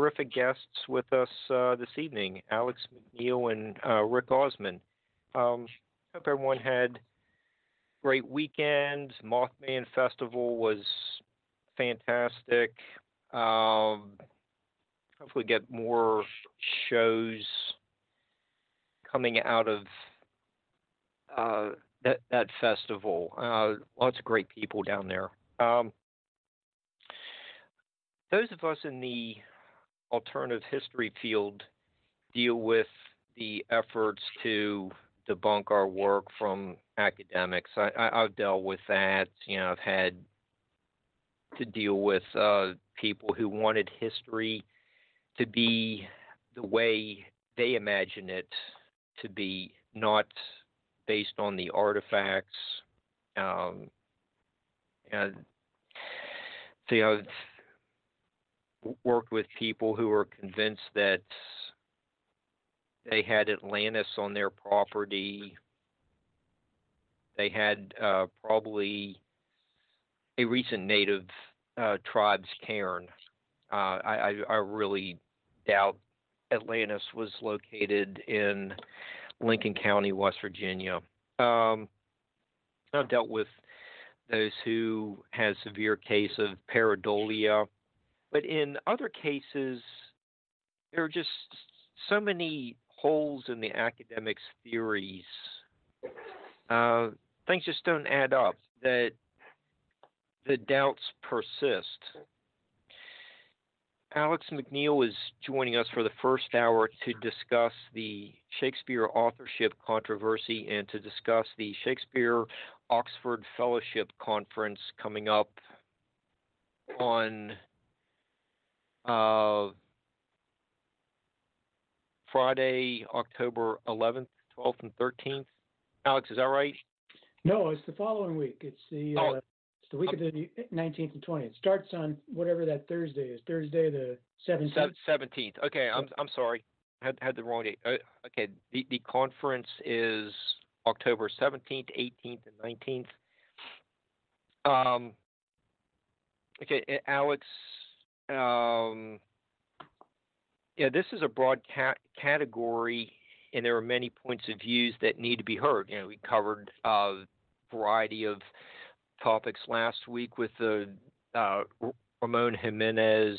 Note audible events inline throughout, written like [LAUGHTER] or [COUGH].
Terrific guests with us uh, this evening Alex McNeil and uh, Rick Osman. Um, hope everyone had great weekend. Mothman Festival was fantastic. Um, hopefully, get more shows coming out of uh, that that festival. Uh, lots of great people down there. Um, those of us in the alternative history field deal with the efforts to debunk our work from academics. I, I, have dealt with that. You know, I've had to deal with uh, people who wanted history to be the way they imagine it to be, not based on the artifacts. Um, and so, you know, worked with people who were convinced that they had Atlantis on their property. They had uh, probably a recent native uh, tribe's cairn. Uh, I, I, really doubt Atlantis was located in Lincoln County, West Virginia. Um, I've dealt with those who had severe case of pareidolia but in other cases, there are just so many holes in the academics' theories. Uh, things just don't add up. That the doubts persist. Alex McNeil is joining us for the first hour to discuss the Shakespeare authorship controversy and to discuss the Shakespeare Oxford Fellowship Conference coming up on uh, Friday, October 11th, 12th, and 13th. Alex, is that right? No, it's the following week. It's the oh, uh, it's the week of the 19th and 20th. It starts on whatever that Thursday is. Thursday the 17th. 17th. Okay, I'm I'm sorry. I had had the wrong date. Uh, okay, the the conference is October 17th, 18th, and 19th. Um. Okay, Alex um, yeah, this is a broad ca- category, and there are many points of views that need to be heard. You know, we covered a variety of topics last week with the uh, Ramon Jimenez,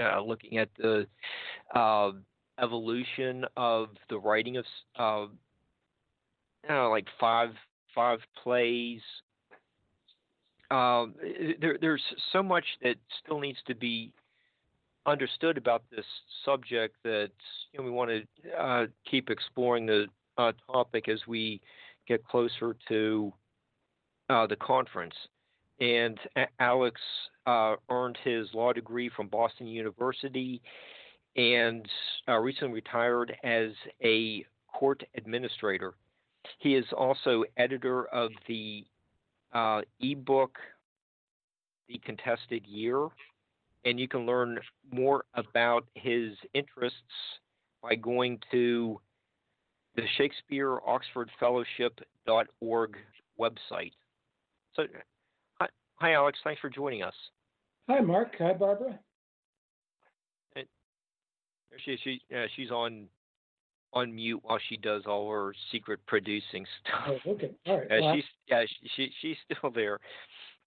uh, looking at the uh, evolution of the writing of uh, know, like five five plays. Um, there, there's so much that still needs to be understood about this subject that you know, we want to uh, keep exploring the uh, topic as we get closer to uh, the conference. And Alex uh, earned his law degree from Boston University and uh, recently retired as a court administrator. He is also editor of the uh, ebook The Contested Year and you can learn more about his interests by going to the Shakespeare Oxford Fellowship.org website. So, hi, hi, Alex. Thanks for joining us. Hi, Mark. Hi, Barbara. And she, she, uh, she's on on mute while she does all her secret producing [LAUGHS] stuff. Oh, okay. All right. Uh, well, she's yeah, she, she she's still there.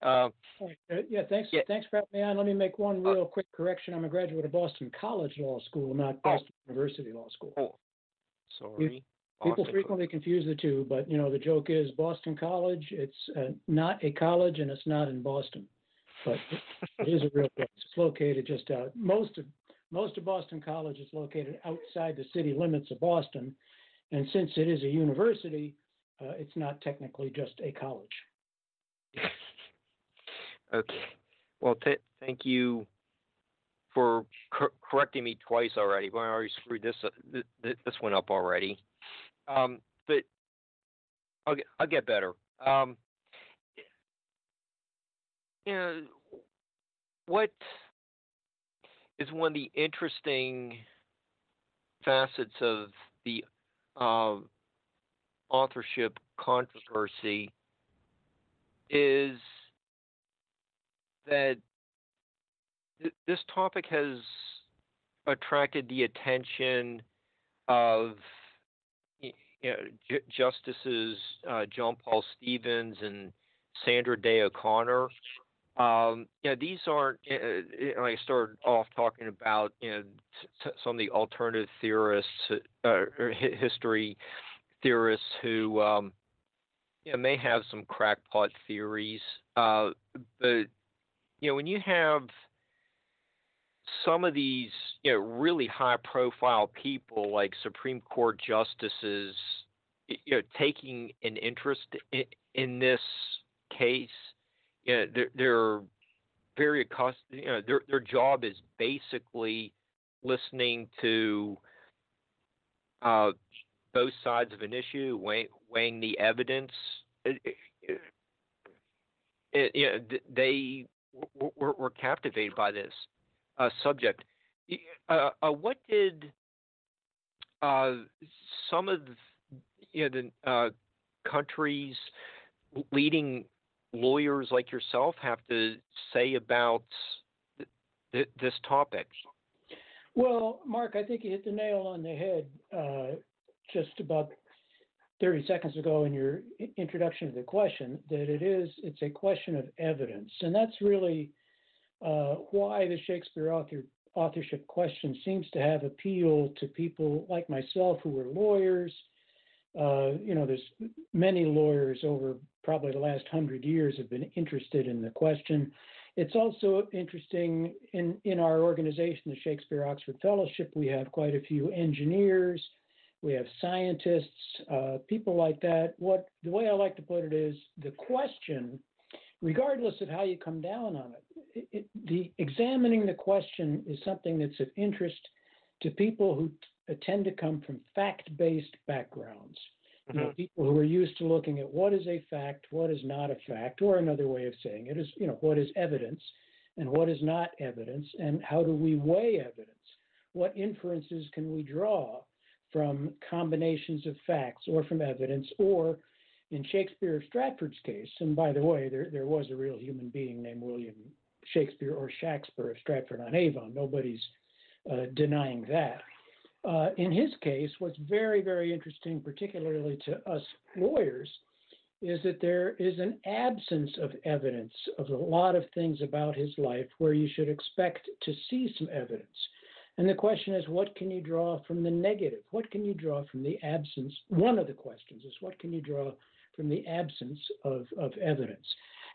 Uh, uh, yeah, thanks. yeah. Thanks for having me on. Let me make one Uh, real quick correction. I'm a graduate of Boston College Law School, not Oh. Boston University Law School. oh, sorry. People Boston- frequently confuse the two, but you know the joke is Boston College. It's uh, not a college, and it's not in Boston, but it is a real place. It's located just out. Most of most of Boston College is located outside the city limits of Boston, and since it is a university, uh, it's not technically just a college. [LAUGHS] Okay. Well, th- thank you for cor- correcting me twice already. I already screwed this up, th- th- this one up already. Um, but I'll get, I'll get better. Um, you know, what is one of the interesting facets of the um, authorship controversy is that th- this topic has attracted the attention of you know, J- Justices uh, John Paul Stevens and Sandra Day O'Connor. Um, you know, these aren't. Uh, I started off talking about you know s- some of the alternative theorists, uh, or hi- history theorists who um, you know, may have some crackpot theories, uh, but you know, when you have some of these, you know, really high-profile people like Supreme Court justices, you know, taking an interest in, in this case, you know, they're, they're very accustomed. You know, their their job is basically listening to uh, both sides of an issue, weighing, weighing the evidence. It, it, it, you know, they were, were captivated by this uh, subject. Uh, uh, what did uh, some of the, you know, the uh, country's leading lawyers like yourself have to say about th- th- this topic? Well, Mark, I think you hit the nail on the head uh, just about 30 seconds ago in your introduction to the question that it is it's a question of evidence, and that's really uh, why the Shakespeare author authorship question seems to have appeal to people like myself who are lawyers. Uh, you know, there's many lawyers over probably the last hundred years have been interested in the question. It's also interesting in, in our organization, the Shakespeare Oxford Fellowship, we have quite a few engineers, we have scientists, uh, people like that. What the way I like to put it is the question, regardless of how you come down on it, it, it the examining the question is something that's of interest to people who t- tend to come from fact-based backgrounds. You know, people who are used to looking at what is a fact, what is not a fact, or another way of saying it is, you know, what is evidence and what is not evidence, and how do we weigh evidence? What inferences can we draw from combinations of facts or from evidence, or in Shakespeare of Stratford's case, and by the way, there, there was a real human being named William Shakespeare or Shaxper of Stratford on Avon. Nobody's uh, denying that. Uh, in his case, what's very, very interesting, particularly to us lawyers, is that there is an absence of evidence of a lot of things about his life where you should expect to see some evidence. And the question is, what can you draw from the negative? What can you draw from the absence? One of the questions is, what can you draw from the absence of, of evidence?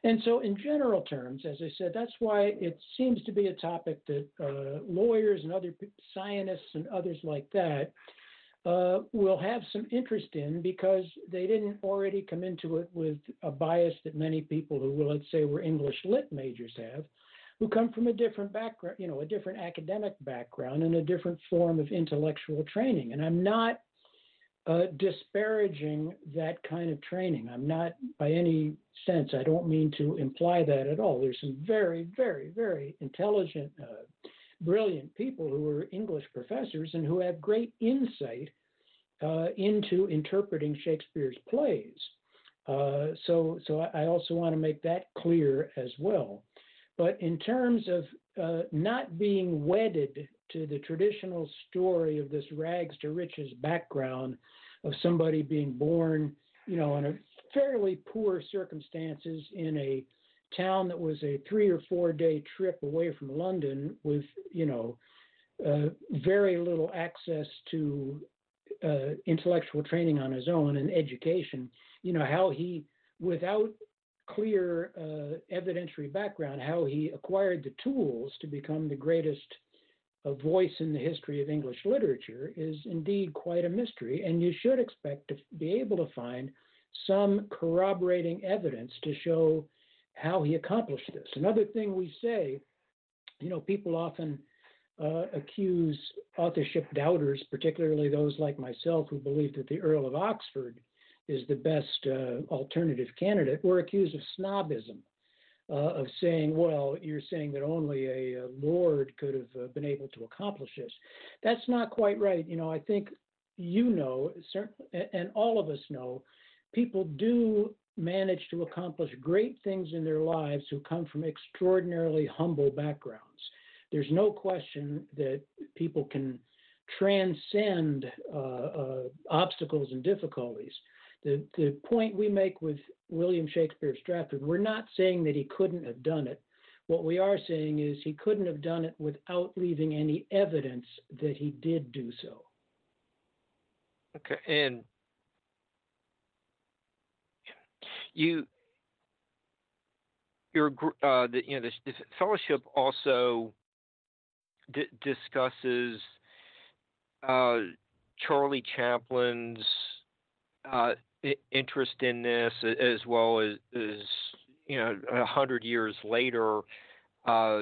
And so, in general terms, as I said, that's why it seems to be a topic that uh, lawyers and other scientists and others like that uh, will have some interest in because they didn't already come into it with a bias that many people who, let's say, were English lit majors have, who come from a different background, you know, a different academic background and a different form of intellectual training. And I'm not uh, disparaging that kind of training. I'm not, by any sense, I don't mean to imply that at all. There's some very, very, very intelligent, uh, brilliant people who are English professors and who have great insight uh, into interpreting Shakespeare's plays. Uh, so, so I also want to make that clear as well. But in terms of uh, not being wedded to the traditional story of this rags to riches background of somebody being born, you know, in a fairly poor circumstances in a town that was a three or four day trip away from London with, you know, uh, very little access to uh, intellectual training on his own and education, you know, how he, without clear uh, evidentiary background, how he acquired the tools to become the greatest uh, voice in the history of English literature is indeed quite a mystery. And you should expect to be able to find some corroborating evidence to show how he accomplished this. Another thing we say, you know, people often uh, accuse authorship doubters, particularly those like myself who believe that the Earl of Oxford is the best uh, alternative candidate. We're accused of snobism, uh, of saying, well, you're saying that only a, a lord could have uh, been able to accomplish this. That's not quite right. You know, I think you know, and all of us know, people do manage to accomplish great things in their lives who come from extraordinarily humble backgrounds. There's no question that people can transcend uh, uh, obstacles and difficulties. The, the point we make with William Shakespeare of Stratford, we're not saying that he couldn't have done it. What we are saying is he couldn't have done it without leaving any evidence that he did do so. Okay, and you your uh, the, you know the, fellowship also d- discusses uh, Charlie Chaplin's uh, interest in this, as well as, as you know, a hundred years later, uh,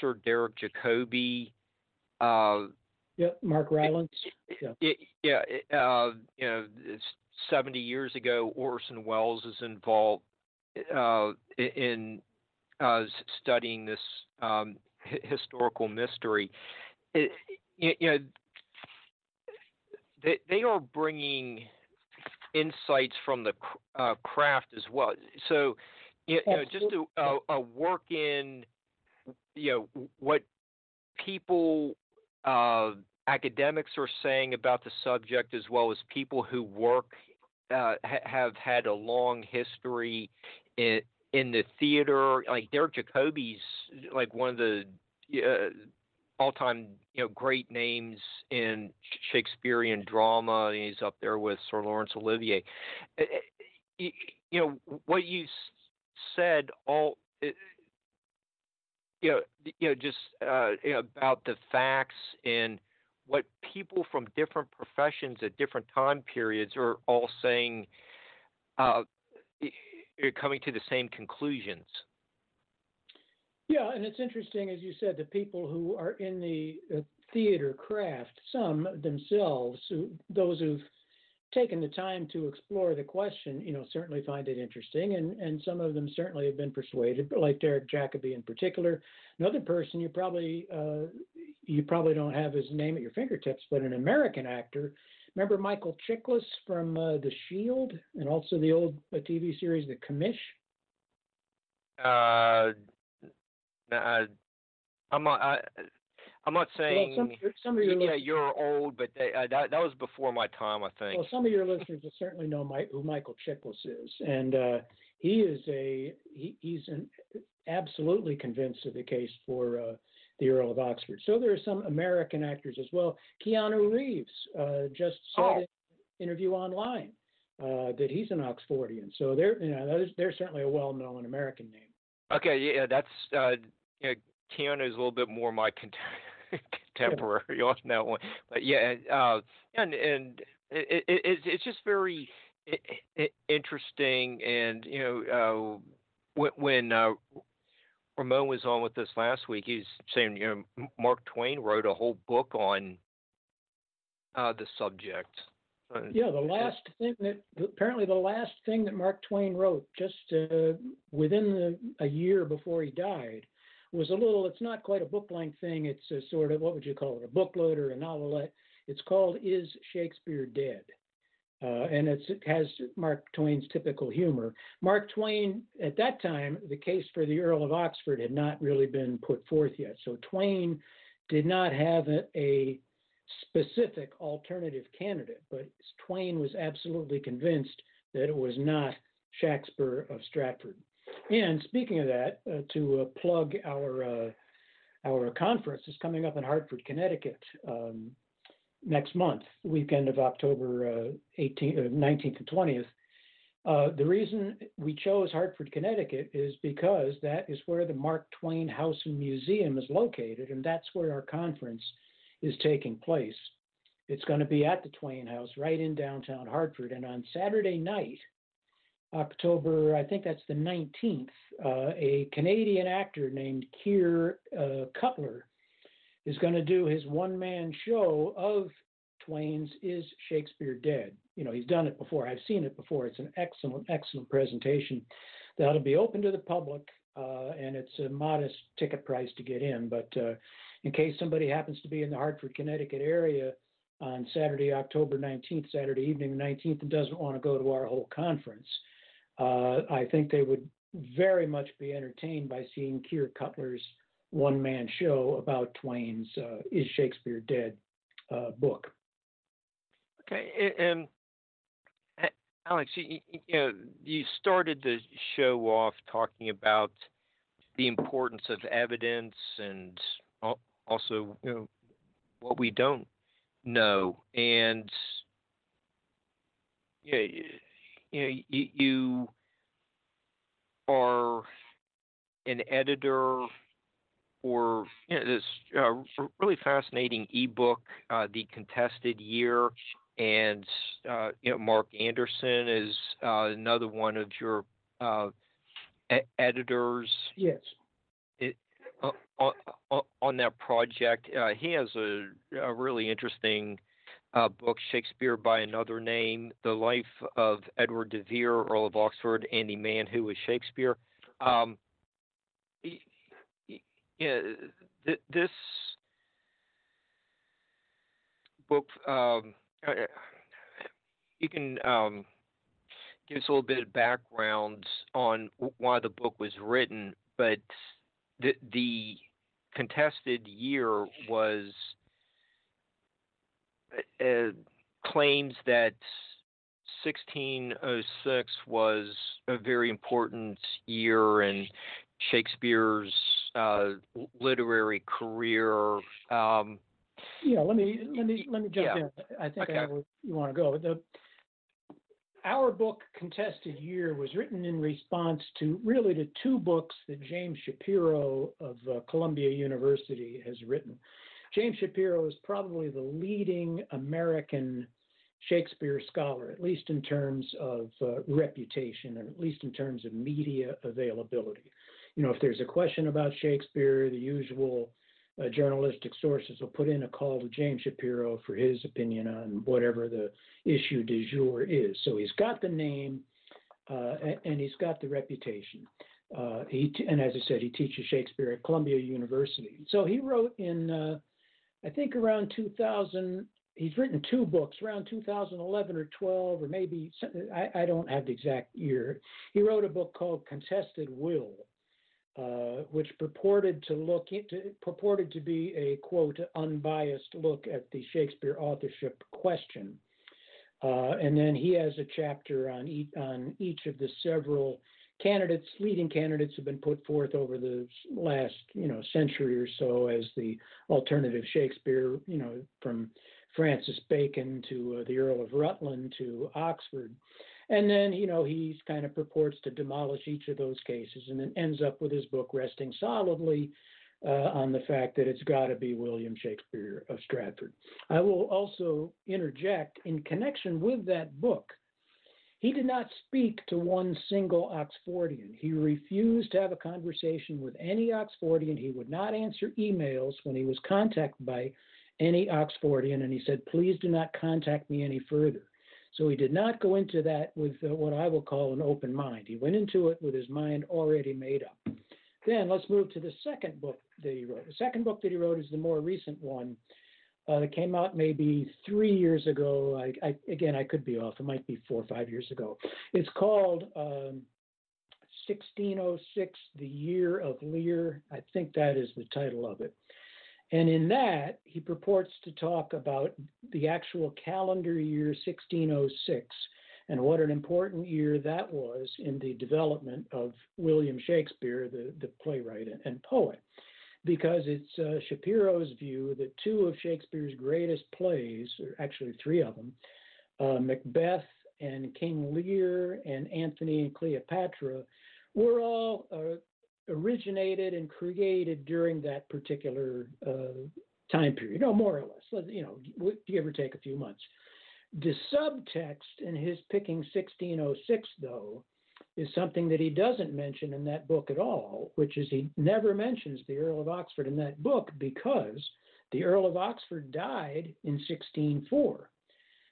Sir Derek Jacobi. Uh, yeah, Mark Rylance. Yeah, it, yeah. Uh, you know, seventy years ago, Orson Welles is involved uh, in uh, studying this um, historical mystery. It, you, you know, they, they are bringing insights from the uh, craft as well. So, you, know, just a, a, a, work in, you know, what people, uh, academics are saying about the subject, as well as people who work, uh, ha- have had a long history in in the theater. Like Derek Jacobi's, like one of the uh, all-time you know great names in Shakespearean drama. He's up there with Sir Laurence Olivier. Eh, eh, you know what you said all. Eh, you know, you know, just uh, you know, about the facts and what people from different professions at different time periods are all saying, uh, coming to the same conclusions. Yeah, and it's interesting, as you said, the people who are in the uh, theater craft, some themselves, who, those who've taken the time to explore the question, you know, certainly find it interesting, and, and some of them certainly have been persuaded, like Derek Jacobi in particular. Another person you probably uh, you probably don't have his name at your fingertips, but an American actor. Remember Michael Chiklis from uh, The Shield, and also the old uh, TV series The Commish. Uh, uh, I'm not. I, I'm not saying. Well, some, some, of your yeah, you're old, but they, uh, that that was before my time, I think. Well, some of your listeners will certainly know my, who Michael Chiklis is, and uh, he is a he, he's an, absolutely convinced of the case for uh, the Earl of Oxford. So there are some American actors as well. Keanu Reeves uh, just said oh. in interview online uh, that he's an Oxfordian. So they're you know they're certainly a well-known American name. Okay, yeah, that's uh, you know, Keanu is a little bit more my [LAUGHS] contemporary on that one, but yeah, uh, and and it, it, it's it's just very interesting, and you know, uh, when, when uh, Ramon was on with us last week, he's saying you know Mark Twain wrote a whole book on uh, the subject. yeah, the last thing that apparently the last thing that Mark Twain wrote just uh, within the, a year before he died was a little. It's not quite a book length thing. It's a sort of what would you call it? A booklet or a novelette. It's called "Is Shakespeare Dead?" Uh, and it has Mark Twain's typical humor. Mark Twain, at that time, the case for the Earl of Oxford had not really been put forth yet. So Twain did not have a, a specific alternative candidate, but Twain was absolutely convinced that it was not Shakespeare of Stratford. And speaking of that, uh, to uh, plug our uh, our conference is coming up in Hartford, Connecticut um, next month, weekend of October 18th, uh, 19th uh, and 20th. Uh, the reason we chose Hartford, Connecticut is because that is where the Mark Twain House and Museum is located, and that's where our conference is taking place. It's going to be at the Twain House right in downtown Hartford. And on Saturday night, October, I think that's the 19th, uh, a Canadian actor named Keir uh, Cutler is going to do his one man show of Twain's Is Shakespeare Dead? You know, he's done it before. I've seen it before. It's an excellent, excellent presentation that'll be open to the public, uh, and it's a modest ticket price to get in. But uh, in case somebody happens to be in the Hartford, Connecticut area on Saturday, October 19th, Saturday evening, the 19th, and doesn't want to go to our whole conference, uh, I think they would very much be entertained by seeing Keir Cutler's one man show about Twain's uh, Is Shakespeare Dead uh, book. Okay. And Alex, you, you, know, you started the show off talking about the importance of evidence and also you know, what we don't know. And know, you, know, you, you are an editor for you know, this uh, really fascinating ebook, uh, The Contested Year. And uh, you know, Mark Anderson is uh, another one of your uh, e- editors. Yes on, on that project. Uh, he has a, a really interesting uh, book, Shakespeare by Another Name: The Life of Edward de Vere, Earl of Oxford, and the Man Who Was Shakespeare. Um, yeah, th- this book, um, uh, you can um, give us a little bit of background on why the book was written, but the the contested year was uh, claims that 1606 was a very important year in Shakespeare's uh, literary career. Um, yeah, let me let me let me jump yeah. in. I think okay. I know you want to go. The our book, Contested Year, was written in response to really to two books that James Shapiro of uh, Columbia University has written. James Shapiro is probably the leading American Shakespeare scholar, at least in terms of uh, reputation and at least in terms of media availability. You know, if there's a question about Shakespeare, the usual uh, journalistic sources will put in a call to James Shapiro for his opinion on whatever the issue du jour is. So he's got the name uh, and he's got the reputation. Uh, he and as I said, he teaches Shakespeare at Columbia University. So he wrote in, uh, I think around 2000. He's written two books around 2011 or 12, or maybe I, I don't have the exact year. He wrote a book called Contested Will, uh, which purported to look into, purported to be a quote unbiased look at the Shakespeare authorship question. Uh, and then he has a chapter on each, on each of the several candidates, leading candidates have been put forth over the last, you know, century or so as the alternative Shakespeare, you know, from Francis Bacon to uh, the Earl of Rutland to Oxford. And then, you know, he kind of purports to demolish each of those cases and then ends up with his book resting solidly uh, on the fact that it's got to be William Shakespeare of Stratford. I will also interject in connection with that book. He did not speak to one single Oxfordian. He refused to have a conversation with any Oxfordian. He would not answer emails when he was contacted by any Oxfordian, and he said, Please do not contact me any further. So he did not go into that with uh, what I will call an open mind. He went into it with his mind already made up. Then let's move to the second book that he wrote. The second book that he wrote is the more recent one uh, that came out maybe three years ago. I, I, again, I could be off. It might be four or five years ago. It's called um, 1606, The Year of Lear. I think that is the title of it. And in that, he purports to talk about the actual calendar year 1606 and what an important year that was in the development of William Shakespeare, the, the playwright and poet. Because it's uh, Shapiro's view that two of Shakespeare's greatest plays, or actually three of them, uh, Macbeth and King Lear and Antony and Cleopatra, were all uh, originated and created during that particular uh, time period, no, more or less, you know, give or take a few months. The subtext in his picking 1606, though, is something that he doesn't mention in that book at all, which is he never mentions the Earl of Oxford in that book because the Earl of Oxford died in 1604.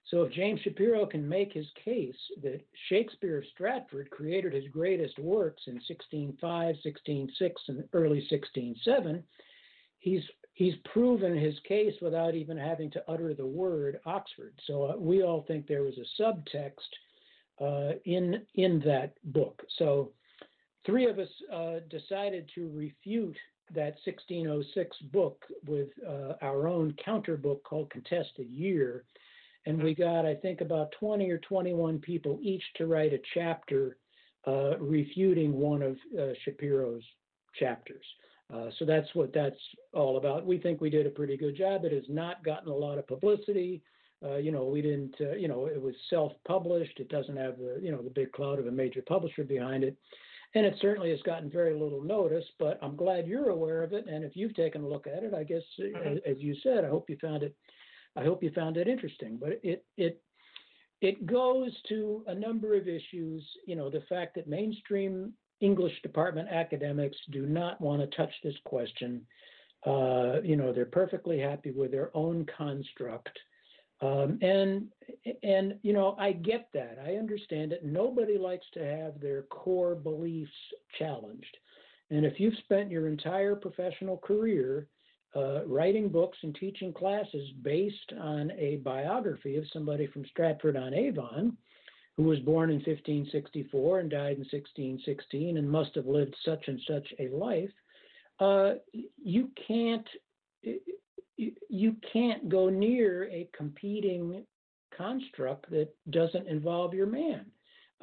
So if James Shapiro can make his case that Shakespeare of Stratford created his greatest works in 1605, 1606, and early 1607, he's he's proven his case without even having to utter the word Oxford. So uh, we all think there was a subtext uh, in in that book. So three of us uh, decided to refute that 1606 book with uh, our own counter book called Contested Year and we got I think about 20 or 21 people each to write a chapter uh, refuting one of uh, Shapiro's chapters. Uh, so that's what that's all about. We think we did a pretty good job. It has not gotten a lot of publicity. Uh, you know, we didn't. Uh, you know, it was self-published. It doesn't have the you know the big cloud of a major publisher behind it. And it certainly has gotten very little notice, but I'm glad you're aware of it. And if you've taken a look at it, I guess, mm-hmm. as you said, I hope you found it I hope you found it interesting. But it it it goes to a number of issues. You know, the fact that mainstream English department academics do not want to touch this question. Uh, you know, they're perfectly happy with their own construct. Um, and and you know, I get that. I understand it. Nobody likes to have their core beliefs challenged. And if you've spent your entire professional career uh, writing books and teaching classes based on a biography of somebody from Stratford on Avon who was born in 1564 and died in 1616 and must have lived such and such a life, uh, you can't you can't go near a competing construct that doesn't involve your man.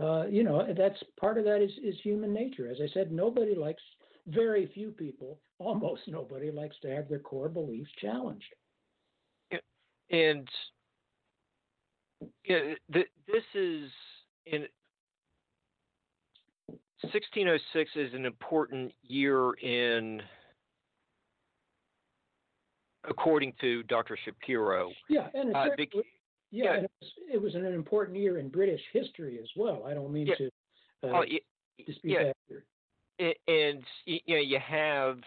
Uh, you know, that's part of that is, is human nature. As I said, nobody likes very few people, [LAUGHS] almost nobody, likes to have their core beliefs challenged. And yeah, th- this is in 1606 is an important year in, according to Dr. Shapiro. Yeah, and uh, yeah, yeah. And it, was, it, was, an important year in British history as well. I don't mean yeah. to uh, oh, dispute yeah. that and you know you have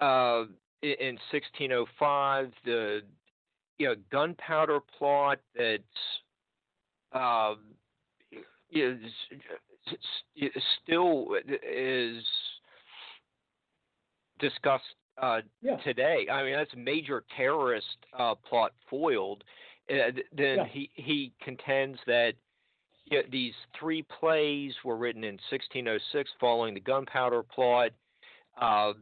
uh, in 1605 the you know gunpowder plot that uh, is, is still is discussed uh, yeah. today. I mean that's a major terrorist uh, plot foiled. Uh, then yeah. he he contends that yeah, these three plays were written in 1606 following the gunpowder plot. Uh,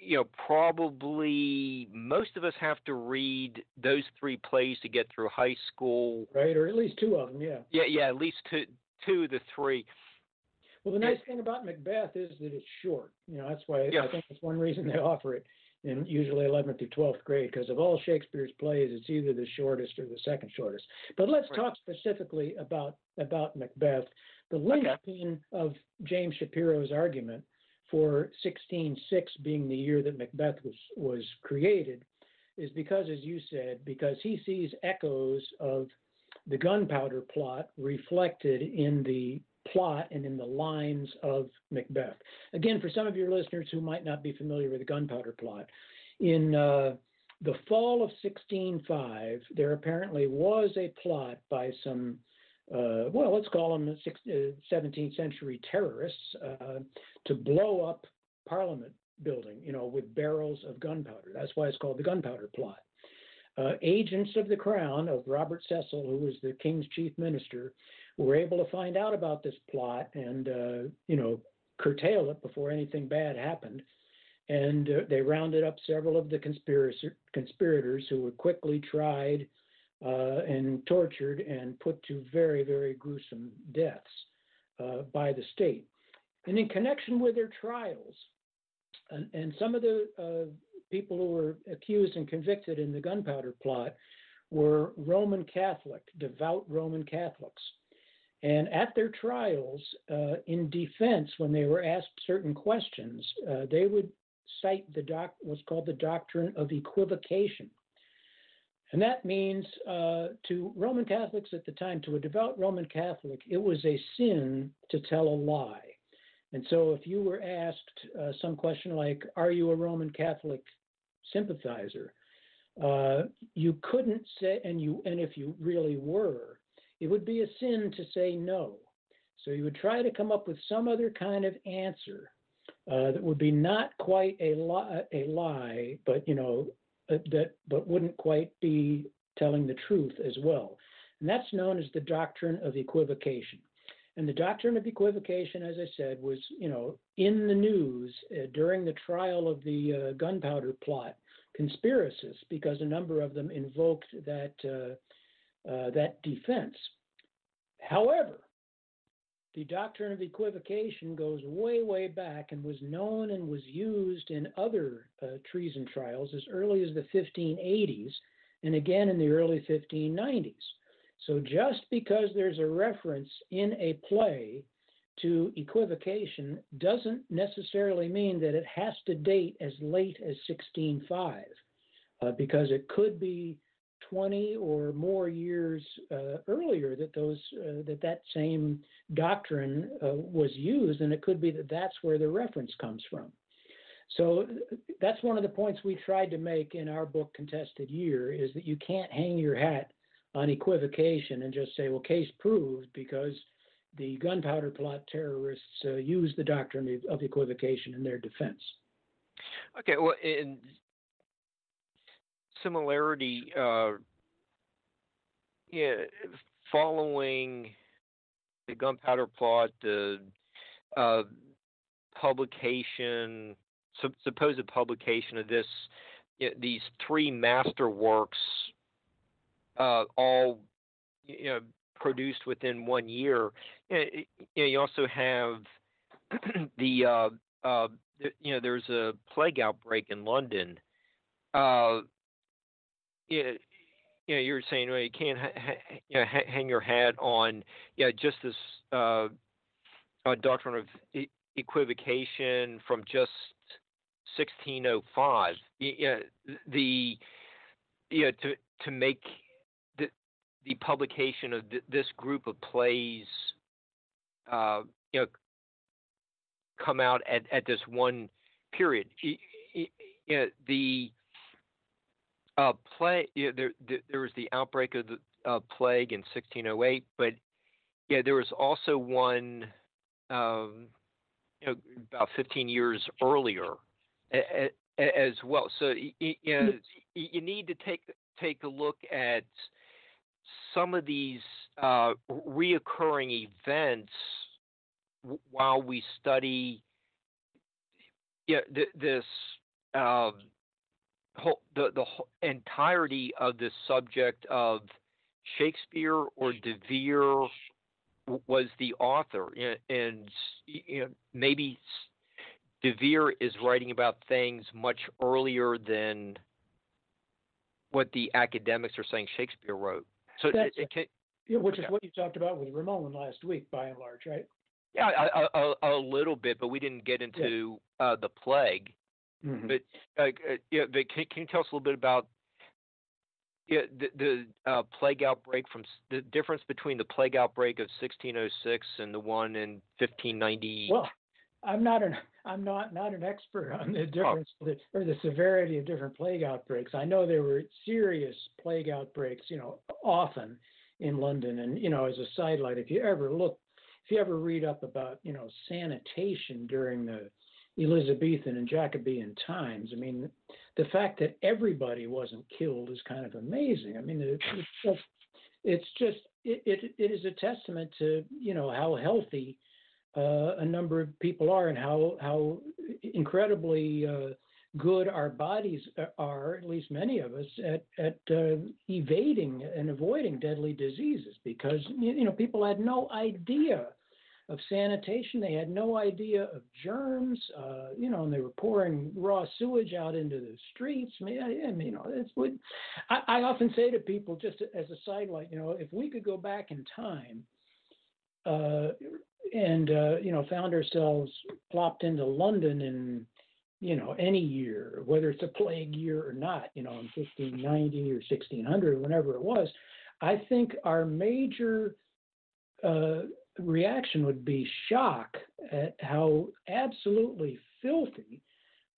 you know, probably most of us have to read those three plays to get through high school. Right, or at least two of them, yeah. Yeah, yeah, at least two, two of the three. Well, the nice thing about Macbeth is that it's short. You know, that's why yeah. I think that's one reason they offer it in usually 11th through 12th grade because of all Shakespeare's plays, it's either the shortest or the second shortest. But let's right. talk specifically about about Macbeth. The linchpin okay. of James Shapiro's argument for 1606 being the year that Macbeth was was created is because, as you said, because he sees echoes of the gunpowder plot reflected in the plot and in the lines of Macbeth. Again, for some of your listeners who might not be familiar with the gunpowder plot, in uh, the fall of 1605, there apparently was a plot by some, uh, well, let's call them 17th uh, century terrorists uh, to blow up Parliament building, you know, with barrels of gunpowder. That's why it's called the gunpowder plot. Uh, agents of the crown of Robert Cecil, who was the king's chief minister, were able to find out about this plot and, uh, you know, curtail it before anything bad happened. And uh, they rounded up several of the conspirators who were quickly tried uh, and tortured and put to very, very gruesome deaths uh, by the state. And in connection with their trials, and, and some of the uh, people who were accused and convicted in the gunpowder plot were Roman Catholic, devout Roman Catholics. And at their trials, uh, in defense, when they were asked certain questions, uh, they would cite the doc- what's called the doctrine of equivocation. And that means uh, to Roman Catholics at the time, to a devout Roman Catholic, it was a sin to tell a lie. And so if you were asked uh, some question like, Are you a Roman Catholic sympathizer? Uh, you couldn't say, and you, and if you really were, it would be a sin to say no. So you would try to come up with some other kind of answer uh, that would be not quite a, li- a lie, but you know uh, that but wouldn't quite be telling the truth as well. And that's known as the doctrine of equivocation. And the doctrine of equivocation, as I said, was you know in the news uh, during the trial of the uh, gunpowder plot conspiracists because a number of them invoked that uh, that defense. However, the doctrine of equivocation goes way, way back and was known and was used in other uh, treason trials as early as the 1580s and again in the early 1590s. So just because there's a reference in a play to equivocation doesn't necessarily mean that it has to date as late as 1605, uh, because it could be 20 or more years uh, earlier that those uh, that that same doctrine uh, was used, and it could be that that's where the reference comes from. So that's one of the points we tried to make in our book Contested Year is that you can't hang your hat on equivocation and just say, well, case proved because the gunpowder plot terrorists uh, used the doctrine of equivocation in their defense. Okay, well, in similarity, uh, yeah, following the gunpowder plot, the uh, publication, supposed publication of this, you know, these three masterworks, uh, all you know, produced within one year. You, know, you also have [CLEARS THROAT] the, uh, uh, you know, there's a plague outbreak in London. You know, you're saying well, you can't ha- ha- you know, ha- hang your hat on yeah just this uh, doctrine of e- equivocation from just 1605. Yeah, the yeah to to make the the publication of th- this group of plays, uh, you know, come out at, at this one period. You know, the uh, plague. Yeah, there, there, there was the outbreak of the uh, plague in 1608, but yeah, there was also one, um, you know, about 15 years earlier a, a, as well. So you, you know, you need to take take a look at some of these uh, reoccurring events while we study yeah, th- this um, whole, the the whole entirety of the subject of Shakespeare or De Vere was the author, and you know, maybe De Vere is writing about things much earlier than what the academics are saying Shakespeare wrote. So, it, it can, yeah, which okay. is what you talked about with Ramon last week, by and large, right? Yeah, a, a, a little bit, but we didn't get into yeah. uh, the plague. Mm-hmm. But uh, yeah, but can, can, you tell us a little bit about yeah, the, the uh, plague outbreak from the difference between the plague outbreak of 1606 and the one in 1590? Well, I'm not an I'm not not an expert on the difference oh. the, or the severity of different plague outbreaks. I know there were serious plague outbreaks, you know, often in London. And you know, as a sidelight, if you ever look, if you ever read up about you know sanitation during the Elizabethan and Jacobean times, I mean, the fact that everybody wasn't killed is kind of amazing. I mean, it's just it's just it, it, it is a testament to you know how healthy uh, a number of people are and how how incredibly uh, good our bodies are, at least many of us, at at uh, evading and avoiding deadly diseases because you know people had no idea of sanitation. They had no idea of germs, uh, you know, and they were pouring raw sewage out into the streets. I mean, I, mean you know, it's what I, I often say to people, just as a sidelight, you know, if we could go back in time, uh, and uh, you know found ourselves plopped into London in you know any year, whether it's a plague year or not, you know in 1590 or 1600, whenever it was, I think our major uh, reaction would be shock at how absolutely filthy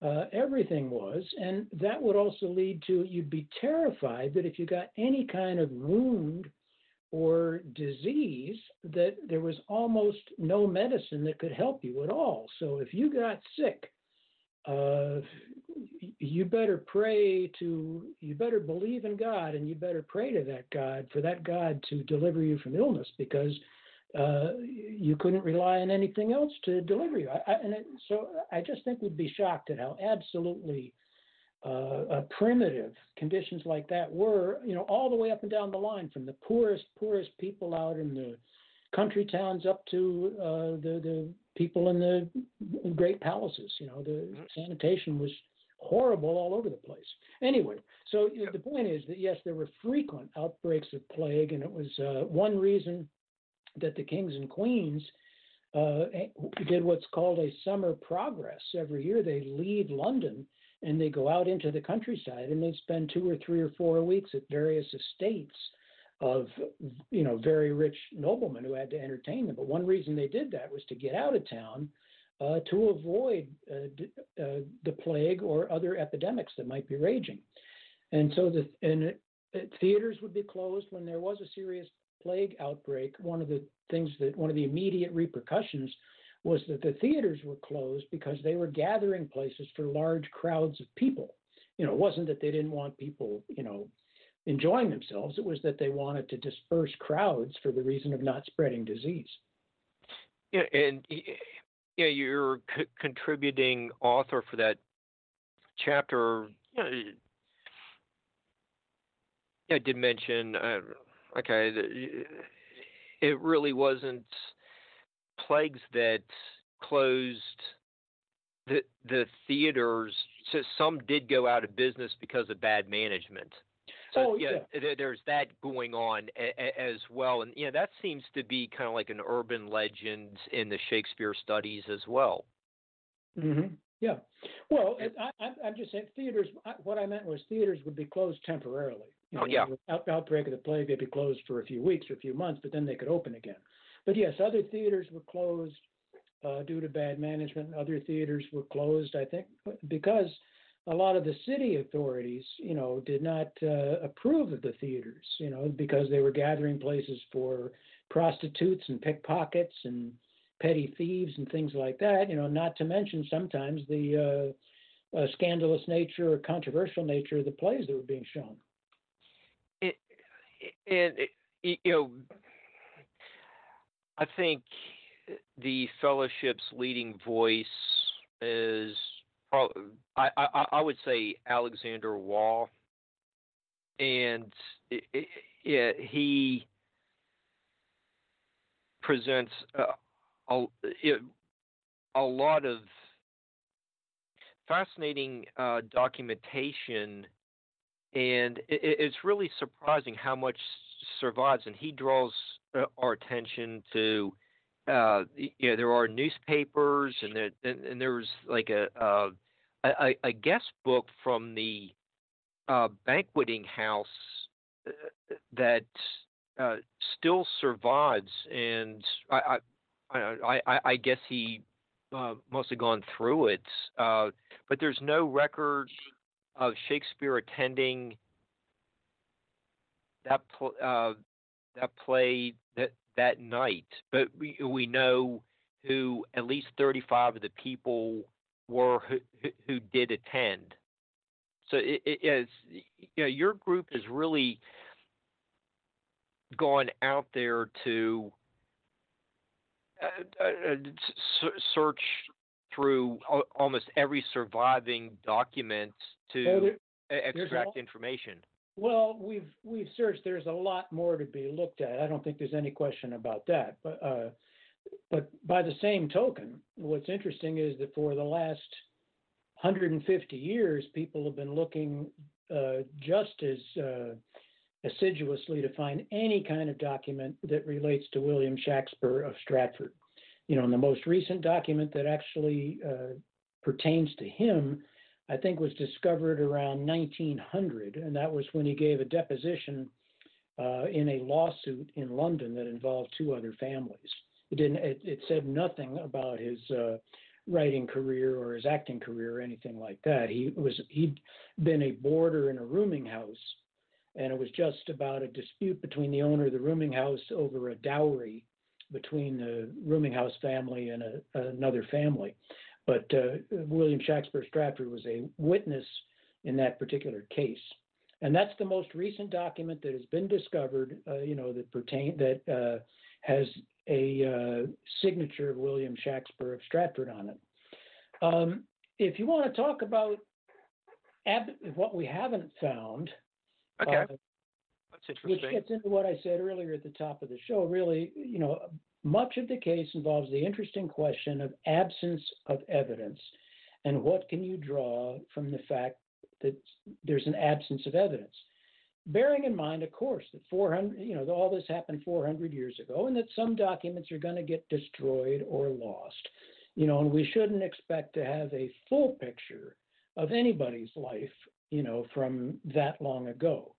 uh, everything was, and that would also lead to you'd be terrified that if you got any kind of wound or disease that there was almost no medicine that could help you at all. So if you got sick, uh, you better pray to, you better believe in God and you better pray to that God for that God to deliver you from illness because uh, you couldn't rely on anything else to deliver you. I, I, and it, so I just think we'd be shocked at how absolutely uh, primitive conditions like that were, you know, all the way up and down the line, from the poorest, poorest people out in the country towns up to uh, the the people in the great palaces. You know, the mm-hmm. sanitation was horrible all over the place. Anyway, so the point is that yes, there were frequent outbreaks of plague, and it was uh, one reason that the kings and queens uh, did what's called a summer progress. Every year they leave London and they go out into the countryside and they spend two or three or four weeks at various estates of you know very rich noblemen who had to entertain them. But one reason they did that was to get out of town uh, to avoid uh, d- uh, the plague or other epidemics that might be raging. And so the and uh, theaters would be closed when there was a serious plague outbreak. One of the things that one of the immediate repercussions was that the theaters were closed because they were gathering places for large crowds of people. You know, it wasn't that they didn't want people, you know, enjoying themselves. It was that they wanted to disperse crowds for the reason of not spreading disease. Yeah, and yeah, you're c- contributing author for that chapter. You know, I did mention, uh, okay, it really wasn't plagues that closed the the theaters. So some did go out of business because of bad management. So oh, yeah, yeah. there's that going on a, a, as well, and yeah, that seems to be kind of like an urban legend in the Shakespeare studies as well. Mm-hmm. Yeah. Well, I, am just saying theaters. What I meant was theaters would be closed temporarily. You oh, know, oh yeah. Out, outbreak of the plague, they'd be closed for a few weeks or a few months, but then they could open again. But yes, other theaters were closed uh, due to bad management. Other theaters were closed, I think, because a lot of the city authorities, you know, did not uh, approve of the theaters, you know, because they were gathering places for prostitutes and pickpockets and petty thieves and things like that. You know, not to mention sometimes the uh, uh, scandalous nature or controversial nature of the plays that were being shown. And eh, it, you know, I think the fellowship's leading voice is, I, I, I would say Alexander Waugh, and it, it, it, he presents a, a, eh, a lot of fascinating uh, documentation, and it's really surprising how much survives. And he draws uh, our attention to uh, you know there are newspapers and there and, and there's like a, uh, a a guest book from the uh, banqueting house uh, that still survives and I I, I I guess he uh, have gone through it, but there's no record of Shakespeare attending that pl- uh, that play that that night. But we we know who at least 35 of the people were who, who did attend. So it, it is you know your group has really gone out there to uh, uh, search through almost every surviving document to well, there, extract information. Well, we've we've searched. There's a lot more to be looked at. I don't think there's any question about that. But uh, but by the same token, what's interesting is that for the last 150 years, people have been looking uh, just as uh, assiduously to find any kind of document that relates to William Shakespeare of Stratford. You know, and the most recent document that actually uh, pertains to him, I think, was discovered around 1900, and that was when he gave a deposition uh, in a lawsuit in London that involved two other families. It didn't. It, it said nothing about his uh, writing career or his acting career or anything like that. He was he'd been a boarder in a rooming house and it was just about a dispute between the owner of the rooming house over a dowry between the rooming house family and a, another family. But uh, William Shaxper Stratford was a witness in that particular case. And that's the most recent document that has been discovered, uh, you know, that pertain that uh, has a uh, signature of William Shaxper of Stratford on it. Um, if you want to talk about ab- what we haven't found, Okay. That's interesting. Which gets into what I said earlier at the top of the show. Really, you know, much of the case involves the interesting question of absence of evidence and what can you draw from the fact that there's an absence of evidence. Bearing in mind, of course, that 400, you know, all this happened 400 years ago and that some documents are going to get destroyed or lost. You know, and we shouldn't expect to have a full picture of anybody's life you know, from that long ago.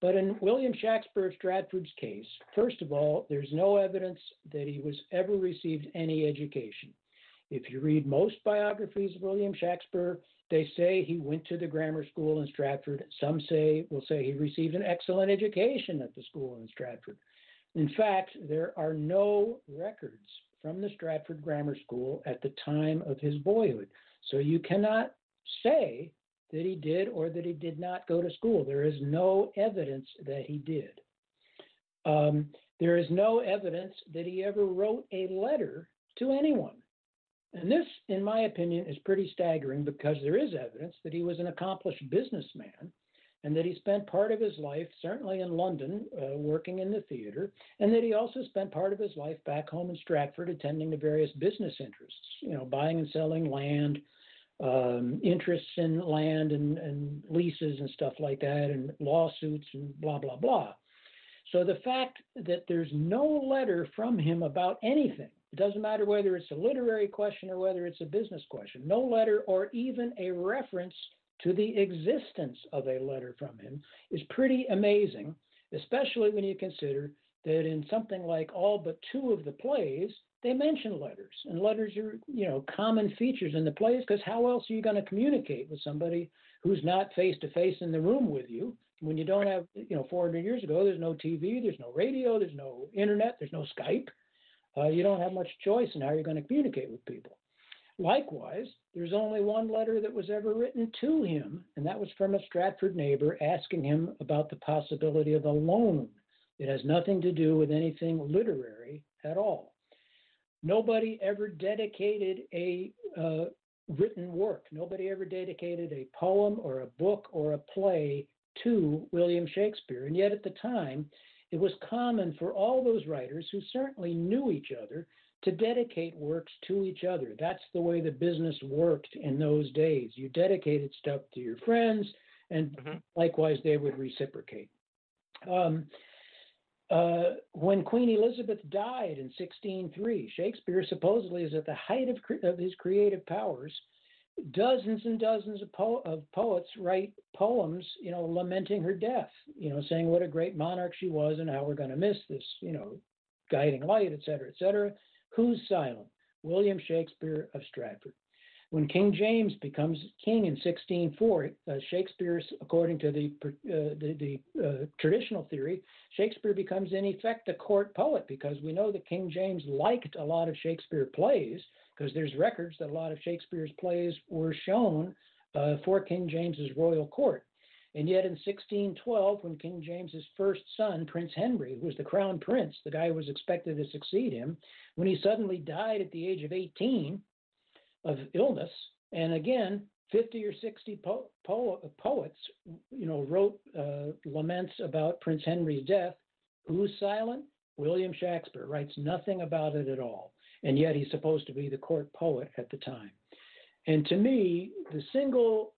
But in William Shaxper Stratford's case, first of all, there's no evidence that he was ever received any education. If you read most biographies of William Shaxper, they say he went to the grammar school in Stratford. Some say will say he received an excellent education at the school in Stratford. In fact, there are no records from the Stratford Grammar School at the time of his boyhood. So you cannot say that he did or that he did not go to school. There is no evidence that he did. Um, there is no evidence that he ever wrote a letter to anyone. And this, in my opinion, is pretty staggering because there is evidence that he was an accomplished businessman and that he spent part of his life, certainly in London, uh, working in the theater, and that he also spent part of his life back home in Stratford attending to various business interests, you know, buying and selling land, um, interests in land and, and leases and stuff like that, and lawsuits and blah, blah, blah. So the fact that there's no letter from him about anything, it doesn't matter whether it's a literary question or whether it's a business question, no letter or even a reference to the existence of a letter from him is pretty amazing, especially when you consider that in something like all but two of the plays, they mention letters, and letters are you know common features in the plays because how else are you going to communicate with somebody who's not face to face in the room with you when you don't have you know 400 years ago there's no TV, there's no radio, there's no internet, there's no Skype. Uh, you don't have much choice in how you're going to communicate with people. Likewise, there's only one letter that was ever written to him, and that was from a Stratford neighbor asking him about the possibility of a loan. It has nothing to do with anything literary at all. Nobody ever dedicated a uh, written work. Nobody ever dedicated a poem or a book or a play to William Shakespeare. And yet at the time, it was common for all those writers who certainly knew each other to dedicate works to each other. That's the way the business worked in those days. You dedicated stuff to your friends, and mm-hmm. likewise, they would reciprocate. Um, uh, when Queen Elizabeth died in 1603, Shakespeare supposedly is at the height of, cre- of his creative powers. Dozens and dozens of, po- of, poets write poems, you know, lamenting her death, you know, saying what a great monarch she was and how we're going to miss this, you know, guiding light, et cetera, et cetera. Who's silent? William Shakespeare of Stratford. When King James becomes king in 1604, uh, Shakespeare, according to the uh, the, the uh, traditional theory, Shakespeare becomes in effect a court poet because we know that King James liked a lot of Shakespeare plays because there's records that a lot of Shakespeare's plays were shown uh, for King James's royal court. And yet in 1612, when King James's first son, Prince Henry, who was the crown prince, the guy who was expected to succeed him, when he suddenly died at the age of 18 of illness, and again, 50 or 60 po- po- poets, you know, wrote uh, laments about Prince Henry's death. Who's silent? William Shakespeare writes nothing about it at all, and yet he's supposed to be the court poet at the time. And to me, the single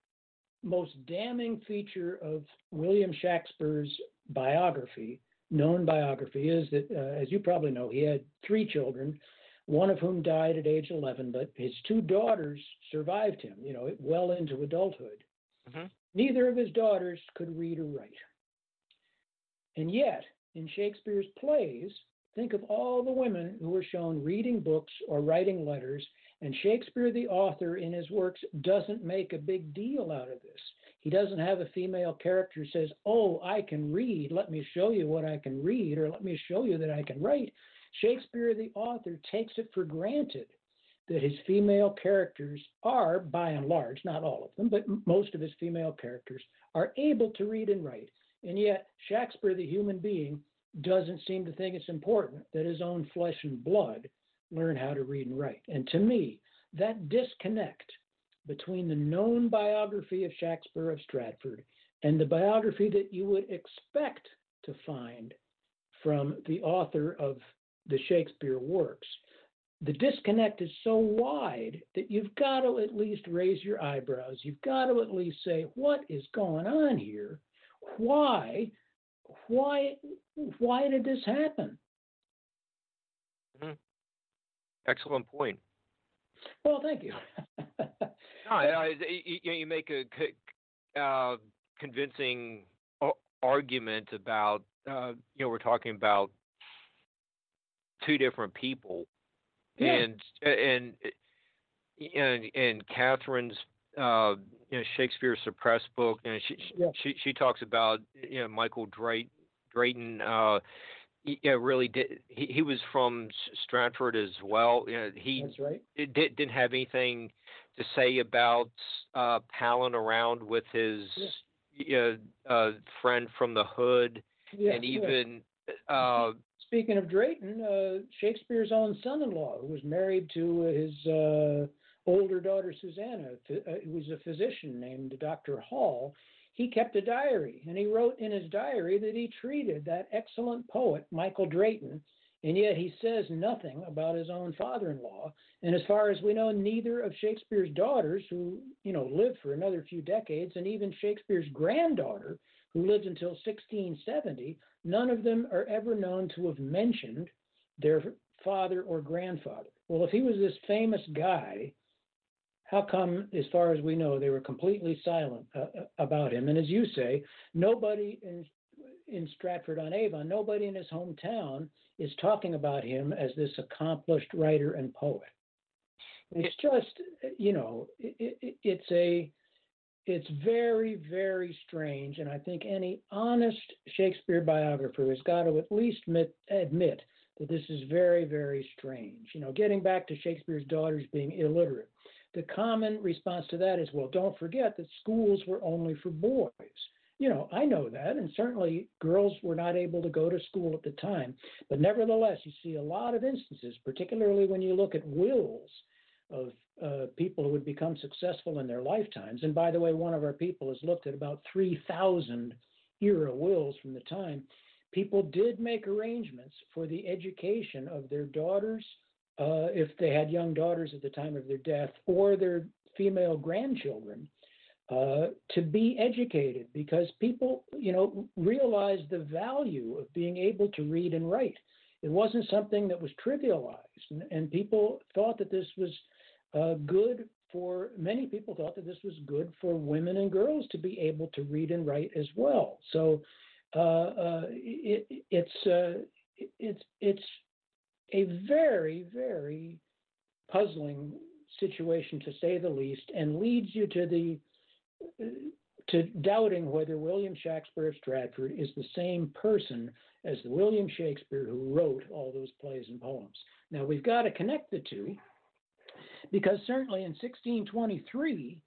most damning feature of William Shakespeare's biography, known biography, is that, uh, as you probably know, he had three children, one of whom died at age 11, but his two daughters survived him, you know, well into adulthood. Mm-hmm. Neither of his daughters could read or write. And yet, in Shakespeare's plays, think of all the women who were shown reading books or writing letters and Shakespeare, the author, in his works, doesn't make a big deal out of this. He doesn't have a female character who says, Oh, I can read. Let me show you what I can read, or let me show you that I can write. Shakespeare, the author, takes it for granted that his female characters are, by and large, not all of them, but most of his female characters, are able to read and write. And yet, Shakespeare, the human being, doesn't seem to think it's important that his own flesh and blood learn how to read and write. And to me, that disconnect between the known biography of Shakespeare of Stratford and the biography that you would expect to find from the author of the Shakespeare works, the disconnect is so wide that you've got to at least raise your eyebrows. You've got to at least say, what is going on here? Why? Why? Why did this happen? Mm-hmm. Excellent point. Well, thank you. no, I, you, you, make a uh, convincing argument about, uh, you know, we're talking about two different people, yeah. and and and and Catherine's uh, you know, Shakespeare suppressed book, and she, yeah. she she talks about you know Michael Drayton, Drayton uh, yeah, really did. He, he was from Stratford as well. You know, he right. did, didn't have anything to say about uh, palling around with his yeah. uh, friend from the hood, yeah, and even. Yeah. Uh, Speaking of Drayton, uh, Shakespeare's own son-in-law, who was married to his uh, older daughter Susanna, who uh, was a physician named Dr. Hall, he kept a diary, and he wrote in his diary that he treated that excellent poet, Michael Drayton, and yet he says nothing about his own father-in-law. And as far as we know, neither of Shakespeare's daughters, who you know lived for another few decades, and even Shakespeare's granddaughter, who lived until 1670, none of them are ever known to have mentioned their father or grandfather. Well, if he was this famous guy how come, as far as we know, they were completely silent uh, uh, about him? And as you say, nobody in in Stratford on Avon, nobody in his hometown is talking about him as this accomplished writer and poet. It's just, you know, it, it, it's a, it's very, very strange, and I think any honest Shakespeare biographer has got to at least admit, admit that this is very, very strange. You know, getting back to Shakespeare's daughters being illiterate, the common response to that is, well, don't forget that schools were only for boys. You know, I know that, and certainly girls were not able to go to school at the time. But nevertheless, you see a lot of instances, particularly when you look at wills of uh, people who would become successful in their lifetimes. And by the way, one of our people has looked at about 3,000 era wills from the time. People did make arrangements for the education of their daughters uh, if they had young daughters at the time of their death or their female grandchildren uh, to be educated because people, you know, realized the value of being able to read and write. It wasn't something that was trivialized, and, and people thought that this was uh, good for many people thought that this was good for women and girls to be able to read and write as well. So uh, uh it, it's uh, it's it's a very, very puzzling situation to say the least, and leads you to the to doubting whether William Shakespeare of Stratford is the same person as the William Shakespeare who wrote all those plays and poems. Now we've got to connect the two because certainly in 1623,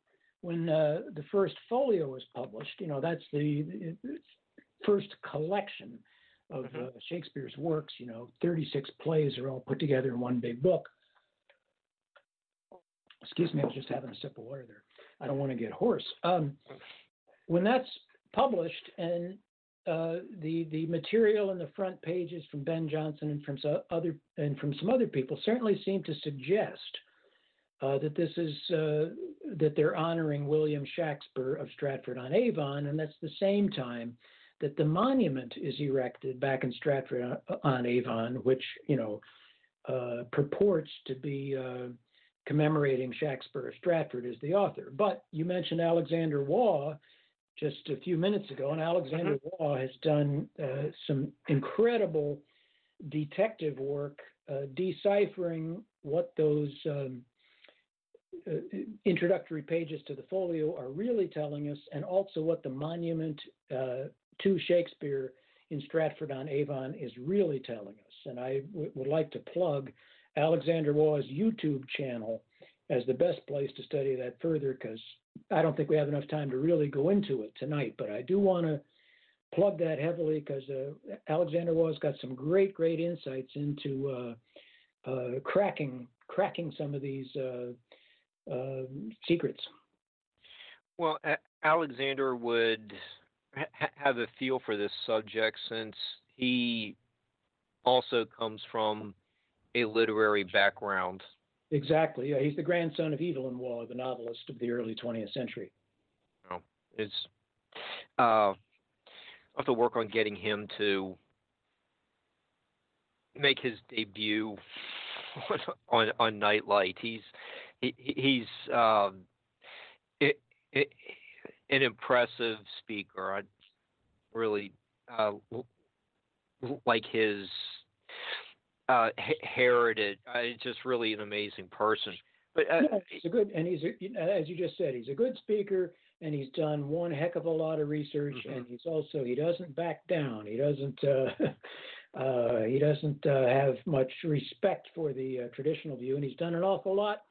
when uh, the first folio was published, you know, that's the, first collection of mm-hmm. uh, Shakespeare's works, you know, 36 plays are all put together in one big book. Excuse me, I was just having a sip of water there. I don't want to get hoarse. Um, when that's published and uh, the the material in the front pages from Ben Jonson and from some other and from some other people certainly seem to suggest uh, that this is uh, that they're honoring William Shakespeare of Stratford on Avon, and that's the same time that the monument is erected back in Stratford on Avon, which you know uh, purports to be uh, commemorating Shakespeare of Stratford as the author. But you mentioned Alexander Waugh just a few minutes ago, and Alexander mm-hmm. Waugh has done uh, some incredible detective work uh, deciphering what those um, uh, introductory pages to the folio are really telling us, and also what the monument uh, to Shakespeare in Stratford on Avon is really telling us. And I w- would like to plug Alexander Waugh's YouTube channel as the best place to study that further because I don't think we have enough time to really go into it tonight, but I do want to plug that heavily because uh, Alexander Waugh's got some great, great insights into uh, uh, cracking cracking some of these uh, secrets. Well, Alexander would ha- have a feel for this subject since he also comes from a literary background Exactly. Yeah, he's the grandson of Evelyn Waugh, the novelist of the early 20th century. Oh, it's. Uh, I have to work on getting him to make his debut [LAUGHS] on on, on Nightlight. He's he, he's um, it, it, an impressive speaker. I really uh, like his uh, heritage. Uh, just really an amazing person. But uh, yeah, he's a good, and he's a, as you just said, he's a good speaker, and he's done one heck of a lot of research, mm-hmm. and he's also he doesn't back down. He doesn't. Uh, [LAUGHS] uh, he doesn't uh, have much respect for the uh, traditional view, and he's done an awful lot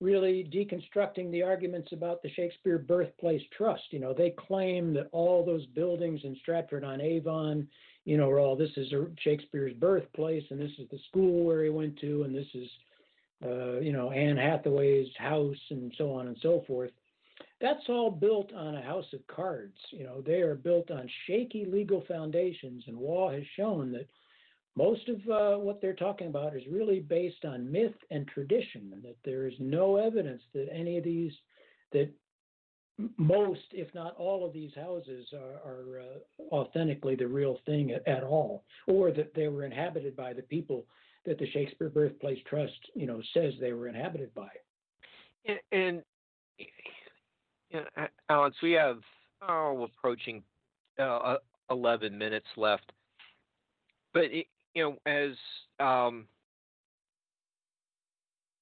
really deconstructing the arguments about the Shakespeare Birthplace Trust. You know, they claim that all those buildings in Stratford on Avon you know, are all this is Shakespeare's birthplace, and this is the school where he went to, and this is, uh, you know, Anne Hathaway's house, and so on and so forth. That's all built on a house of cards. You know, they are built on shaky legal foundations, and Waugh has shown that most of uh, what they're talking about is really based on myth and tradition, and that there is no evidence that any of these that most, if not all, of these houses are, are uh, authentically the real thing at, at, all, or that they were inhabited by the people that the Shakespeare Birthplace Trust, you know, says they were inhabited by. And, and you know, Alex, we have oh approaching uh, eleven minutes left, but you know, as um,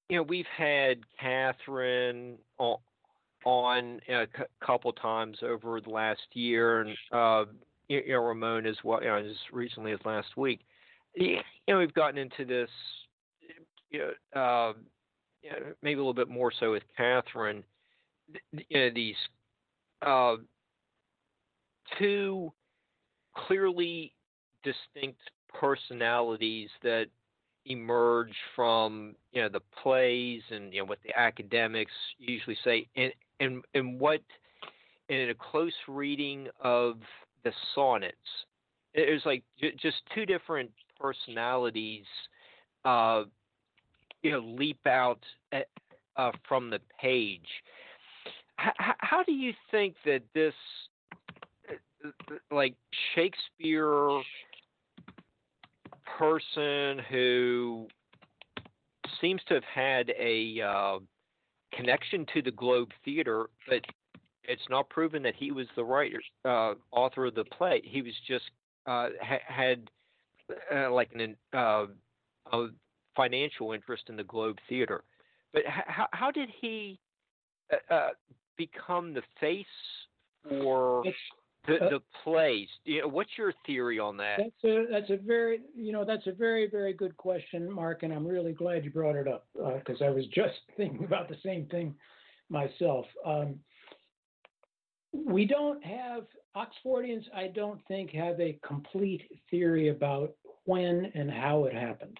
you know, we've had Catherine on a c- couple times over the last year, and uh, you know, Ramon as well, you know, as recently as last week. You know, we've gotten into this, you know, uh, you know, maybe a little bit more so with Catherine. You know, these uh, two clearly distinct personalities that emerge from you know the plays and you know what the academics usually say. And and and what in a close reading of the sonnets it was like j- just two different personalities uh you know leap out at, uh, from the page. H- how do you think that this uh, like shakespeare person who seems to have had a uh, connection to the Globe Theater, but it's not proven that he was the writer, uh, author of the play. He was just uh, ha- had uh, like an uh, a financial interest in the Globe Theater. but how how did he uh, become the face for the uh, the plays? You know, what's your theory on that? That's a that's a very you know that's a very very good question, Mark, and I'm really glad you brought it up because uh, I was [LAUGHS] just thinking about the same thing myself. Um, we don't have Oxfordians. I don't think have a complete theory about when and how it happened.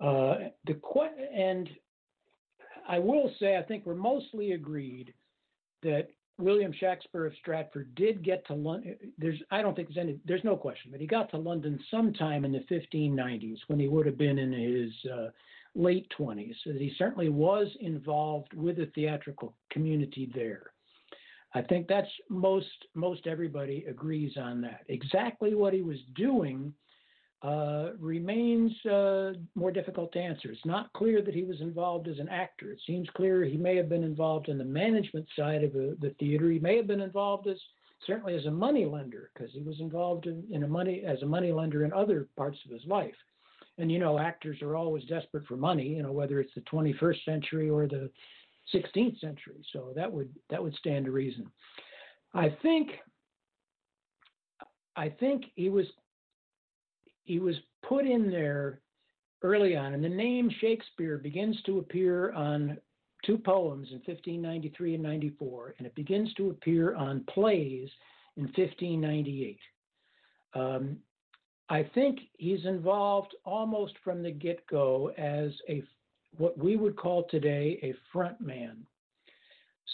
Uh, the and I will say I think we're mostly agreed that William Shakespeare of Stratford did get to London. There's I don't think there's any there's no question, but he got to London sometime in the 1590s when he would have been in his uh, late 20s. So he certainly was involved with the theatrical community there. I think that's most most everybody agrees on that. Exactly what he was doing uh, remains uh, more difficult to answer. It's not clear that he was involved as an actor. It seems clear he may have been involved in the management side of the, the theater. He may have been involved as certainly as a money lender because he was involved in, in a money as a money lender in other parts of his life. And you know, actors are always desperate for money. You know, whether it's the 21st century or the 16th century. So that would that would stand to reason. I think I think he was he was put in there early on, and the name Shakespeare begins to appear on two poems in 1593 and 94, and it begins to appear on plays in 1598. Um, I think he's involved almost from the get-go as a what we would call today a front man,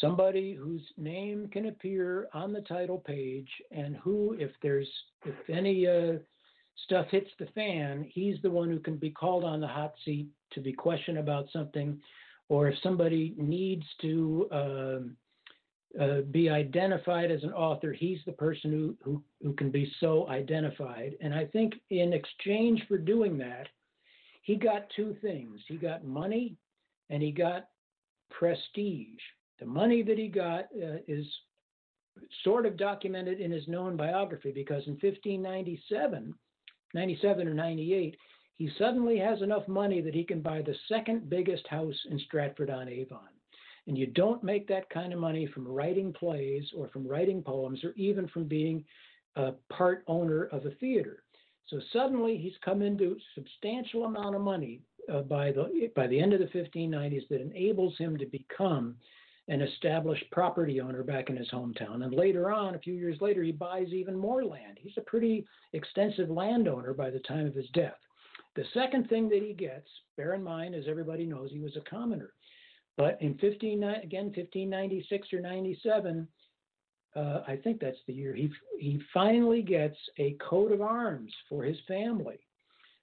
somebody whose name can appear on the title page, and who, if there's if any uh, stuff hits the fan, he's the one who can be called on the hot seat to be questioned about something, or if somebody needs to um, uh, be identified as an author, he's the person who, who, who can be so identified. And I think in exchange for doing that, he got two things he got money and he got prestige. The money that he got uh, is sort of documented in his known biography because in 1597, 97 or 98, he suddenly has enough money that he can buy the second biggest house in Stratford on Avon. And you don't make that kind of money from writing plays or from writing poems or even from being a part owner of a theater. So suddenly he's come into substantial amount of money uh, by the by the end of the 1590s that enables him to become an established property owner back in his hometown. And later on, a few years later, he buys even more land. He's a pretty extensive landowner by the time of his death. The second thing that he gets, bear in mind, as everybody knows, he was a commoner. But in 15, again, 1596 or 97, uh, I think that's the year, he, he finally gets a coat of arms for his family.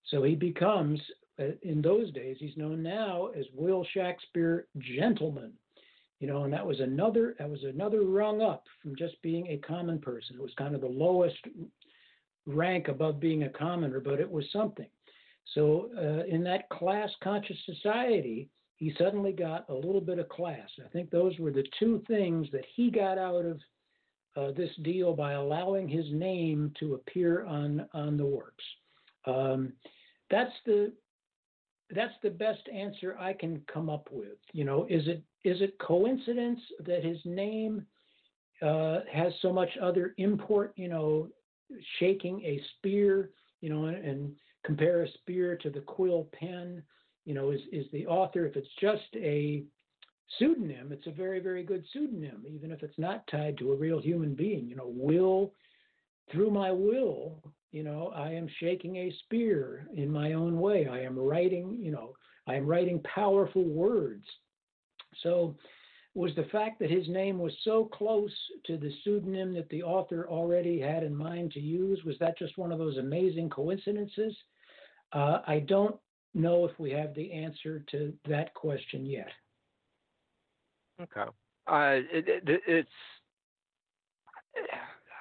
So he becomes, uh, in those days, he's known now as Will Shakespeare Gentleman you know, and that was another that was another rung up from just being a common person. It was kind of the lowest rank above being a commoner, but it was something. So uh, in that class conscious society, he suddenly got a little bit of class. I think those were the two things that he got out of uh, this deal by allowing his name to appear on on the works. Um, that's the that's the best answer I can come up with. You know, is it is it coincidence that his name uh, has so much other import? You know, shaking a spear. You know, and, and compare a spear to the quill pen. You know, is is the author? If it's just a pseudonym, it's a very very good pseudonym, even if it's not tied to a real human being. You know, will through my will you know i am shaking a spear in my own way. I am writing you know i am writing powerful words. So was the fact that his name was so close to the pseudonym that the author already had in mind to use was that just one of those amazing coincidences? Uh, i don't know if we have the answer to that question yet. Okay. Uh, it, it, it's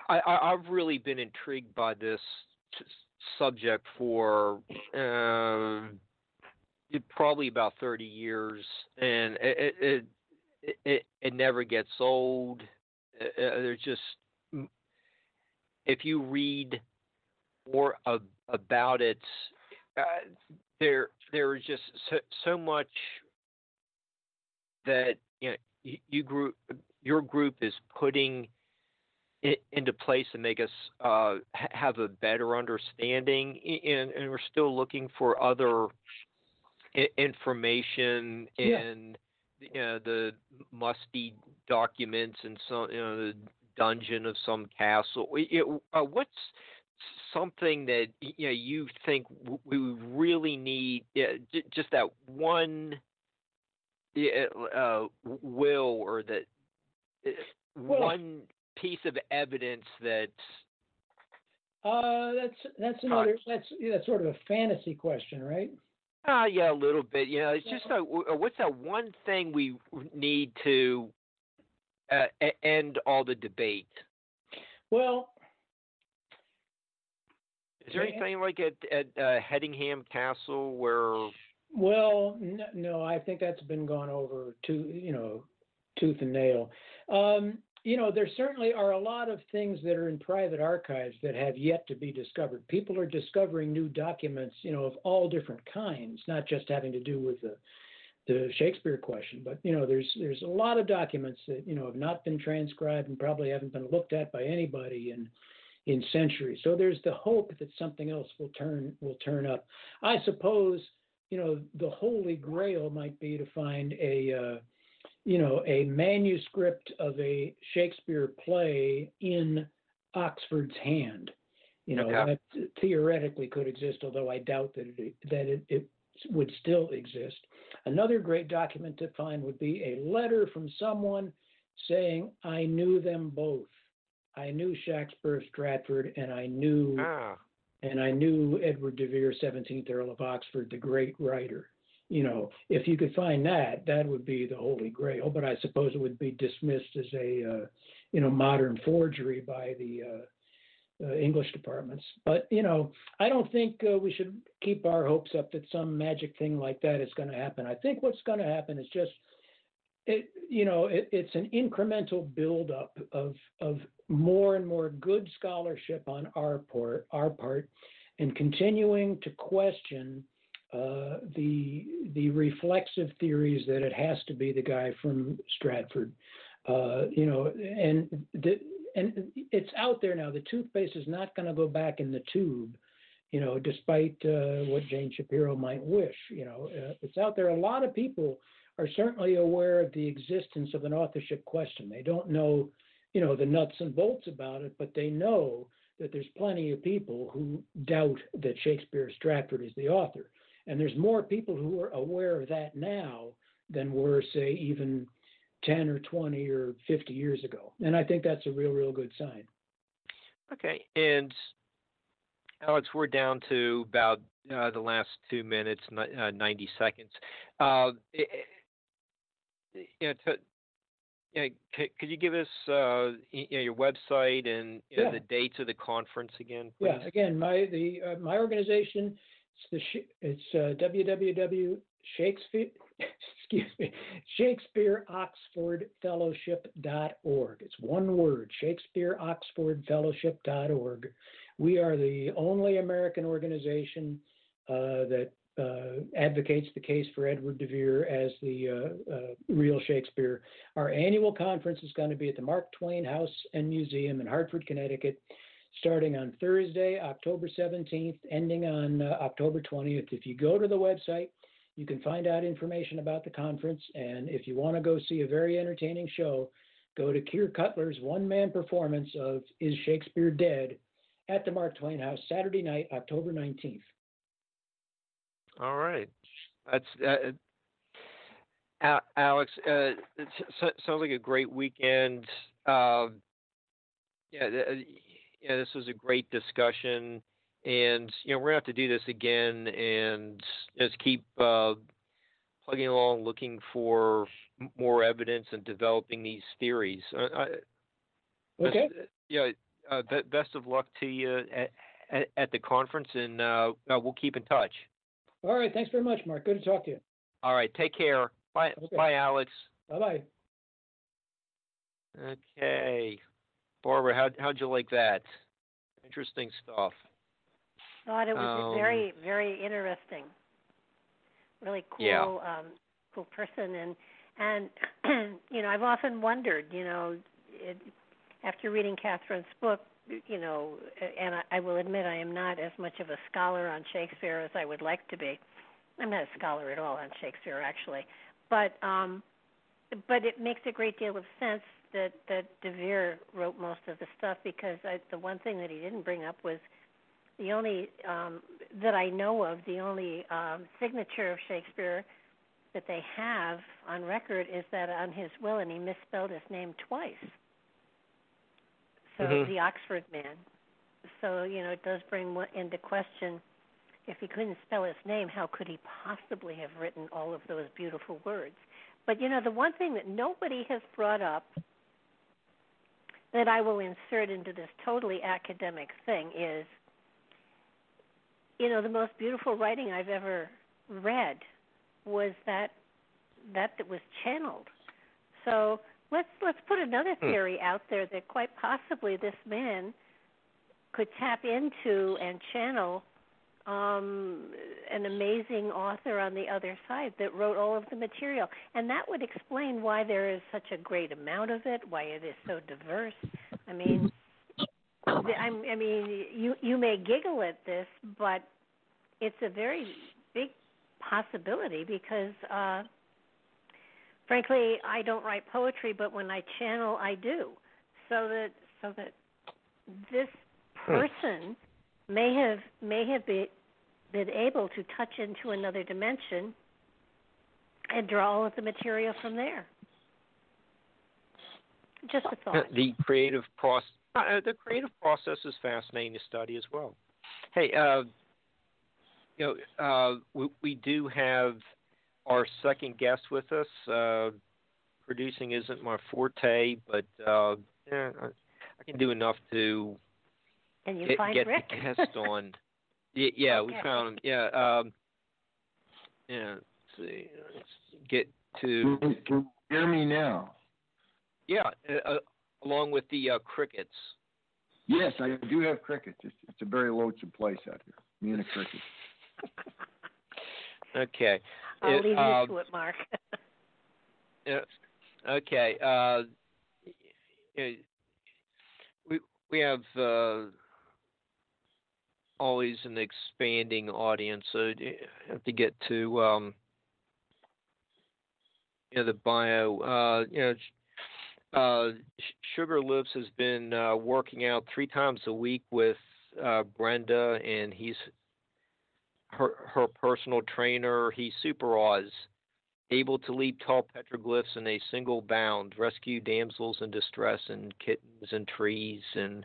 I, I have really been intrigued by this t- subject for uh, probably about thirty years, and it it it, it, it never gets old. Uh, uh there's just if you read more ab- about it, uh, there there is just so, so much that you know you group your group is putting it into place and make us uh, have a better understanding, and, and, we're still looking for other information in yeah. you know, the musty documents and some you know the dungeon of some castle. It, uh, what's something that you know you think we really need? just that one uh, will or that uh, well, one piece of evidence that. Uh, that's that's another that's that's sort of a fantasy question, right? Uh, yeah, a little bit. You know, it's just a, what's that one thing we need to uh, end all the debate? Well, is there anything like at at uh, Hedingham Castle where? Well, no, I think that's been gone over to you know tooth and nail. Um, you know, there certainly are a lot of things that are in private archives that have yet to be discovered. People are discovering new documents, you know, of all different kinds, not just having to do with the the Shakespeare question, but you know, there's there's a lot of documents that you know have not been transcribed and probably haven't been looked at by anybody in in centuries. So there's the hope that something else will turn will turn up. I suppose you know the holy grail might be to find a uh, you know, a manuscript of a Shakespeare play in Oxford's hand. You know, okay. that theoretically could exist, although I doubt that it, that it, it would still exist. Another great document to find would be a letter from someone saying, I knew them both. I knew Shaxper Stratford and I knew ah. and I knew Edward de Vere, 17th Earl of Oxford, the great writer you know, if you could find that, that would be the holy grail. But I suppose it would be dismissed as a, uh, you know, modern forgery by the uh, uh, English departments. But you know, I don't think uh, we should keep our hopes up that some magic thing like that is going to happen. I think what's going to happen is just, it, you know, it, it's an incremental buildup of of more and more good scholarship on our part, our part, and continuing to question uh, the the reflexive theories that it has to be the guy from Stratford, uh, you know, and the, and it's out there now. The toothpaste is not going to go back in the tube, you know, despite uh, what James Shapiro might wish. You know, uh, it's out there. A lot of people are certainly aware of the existence of an authorship question. They don't know, you know, the nuts and bolts about it, but they know that there's plenty of people who doubt that Shakespeare Stratford is the author. And there's more people who are aware of that now than were, say, even 10 or 20 or 50 years ago. And I think that's a real, real good sign. Okay. And Alex, we're down to about uh, the last two minutes, uh, 90 seconds. Uh, it, you know, to, you know, could, could, you give us uh, you know, your website and you know, yeah. the dates of the conference again? Please? Yeah, again, my the uh, my organization it's the it's uh, www Shakespeare [LAUGHS] excuse me ShakespeareOxfordFellowship.org. It's one word ShakespeareOxfordFellowship.org. We are the only American organization uh, that uh, advocates the case for Edward de Vere as the uh, uh, real Shakespeare. Our annual conference is going to be at the Mark Twain House and Museum in Hartford, Connecticut starting on Thursday, October 17th, ending on uh, October 20th. If you go to the website, you can find out information about the conference. And if you want to go see a very entertaining show, go to Keir Cutler's one man performance of Is Shakespeare Dead at the Mark Twain House Saturday night, October 19th. All right. That's. Uh, Alex, uh, it sounds like a great weekend. Uh, yeah, yeah, this was a great discussion, and you know we're gonna have to do this again and just keep uh, plugging along, looking for more evidence and developing these theories. Uh, I, okay. Best, yeah. Uh, best of luck to you at, at, at the conference, and uh, uh, we'll keep in touch. All right. Thanks very much, Mark. Good to talk to you. All right. Take care. Bye. Okay. Bye, Alex. Bye bye. Okay. Barbara, how how'd you like that? Interesting stuff. Thought it was um, very very interesting. Really cool yeah. um, cool person and And [CLEARS THROAT] you know, I've often wondered, you know, it, after reading Catherine's book, you know, and I, I will admit I am not as much of a scholar on Shakespeare as I would like to be. I'm not a scholar at all on Shakespeare, actually, but um, but it makes a great deal of sense that that De Vere wrote most of the stuff because I, the one thing that he didn't bring up was the only um, that I know of, the only um, signature of Shakespeare that they have on record is that on his will, and he misspelled his name twice. So Mhm. the Oxford man. So you know, it does bring into question if he couldn't spell his name, how could he possibly have written all of those beautiful words? But you know, the one thing that nobody has brought up that I will insert into this totally academic thing is you know, the most beautiful writing I've ever read was that that that was channeled. So let's let's put another Hmm. theory out there that quite possibly this man could tap into and channel um, an amazing author on the other side that wrote all of the material, and that would explain why there is such a great amount of it, why it is so diverse. I mean, I'm, I mean, you you may giggle at this, but it's a very big possibility because, uh, frankly, I don't write poetry, but when I channel, I do. So that so that this person may have may have been been able to touch into another dimension and draw all of the material from there. Just a thought. The creative process, uh, the creative process is fascinating to study as well. Hey, uh, you know, uh, we, we do have our second guest with us. Uh, producing isn't my forte, but uh, yeah, I, I can do enough to And you get, find get Rick. the guest on. [LAUGHS] Yeah, yeah we found him. Yeah, um, yeah. Let's see, let's get to Can you hear me now? yeah, uh, uh, along with the uh, crickets. Yes, I do have crickets. It's, it's a very lonesome place out here. Me and the crickets. [LAUGHS] Okay. I'll It, leave you um, to it, Mark. [LAUGHS] Yeah. Okay. Uh, yeah, we we have uh, always an expanding audience, so have to get to um, you know the bio. Uh, you know, uh, Sugar Lips has been uh, working out three times a week with uh, Brenda, and he's her her personal trainer. He's Super able to leap tall petroglyphs in a single bound, rescue damsels in distress and kittens and trees, and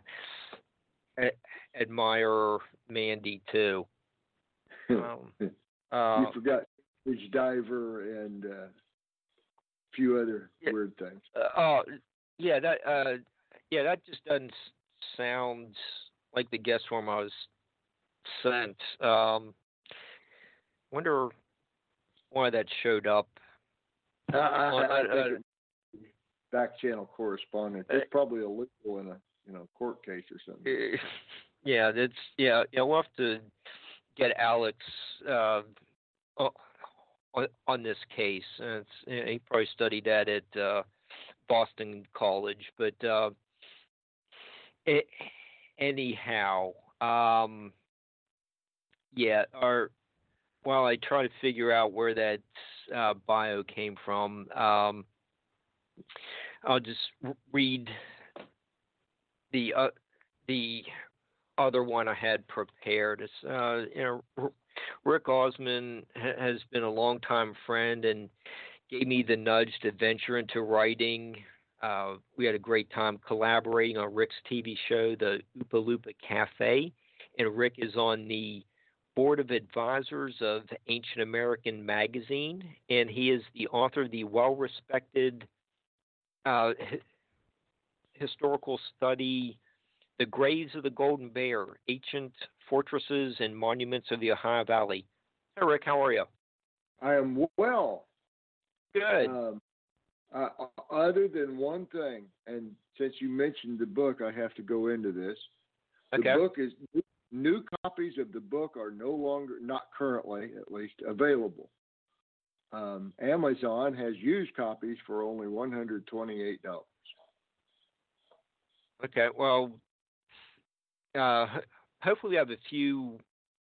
a- admire Mandy too. Um, you uh, forgot Bridge Diver and uh, a few other Yeah. weird things. uh, oh, yeah, that uh, yeah, that just doesn't sound like the guest form I was sent. Um, wonder why that showed up. I, I, I I- it- back channel correspondent. Uh, It's probably illegal in a you know court case or something. Eh, Yeah, that's yeah. Yeah, we'll have to get Alex uh, on, on this case. It's, he probably studied that at uh, Boston College, but uh, it, anyhow, um, yeah. Our while I try to figure out where that uh, bio came from, um, I'll just read the uh, the other one I had prepared. It's uh, you know Rick Osmon ha- has been a longtime friend and gave me the nudge to venture into writing. Uh, we had a great time collaborating on Rick's TV show, The Oopa Loopa Cafe, and Rick is on the board of advisors of Ancient American Magazine, and he is the author of the well-respected uh, historical study the Graves of the Golden Bear, Ancient Fortresses and Monuments of the Ohio Valley. Hey, Rick, how are you? I am well. Good. Um, uh, other than one thing, and since you mentioned the book, I have to go into this. Okay. The book is new copies of the book are no longer, not currently at least, available. um, Amazon has used copies for only one hundred twenty-eight dollars. Okay, well, uh, hopefully we have a few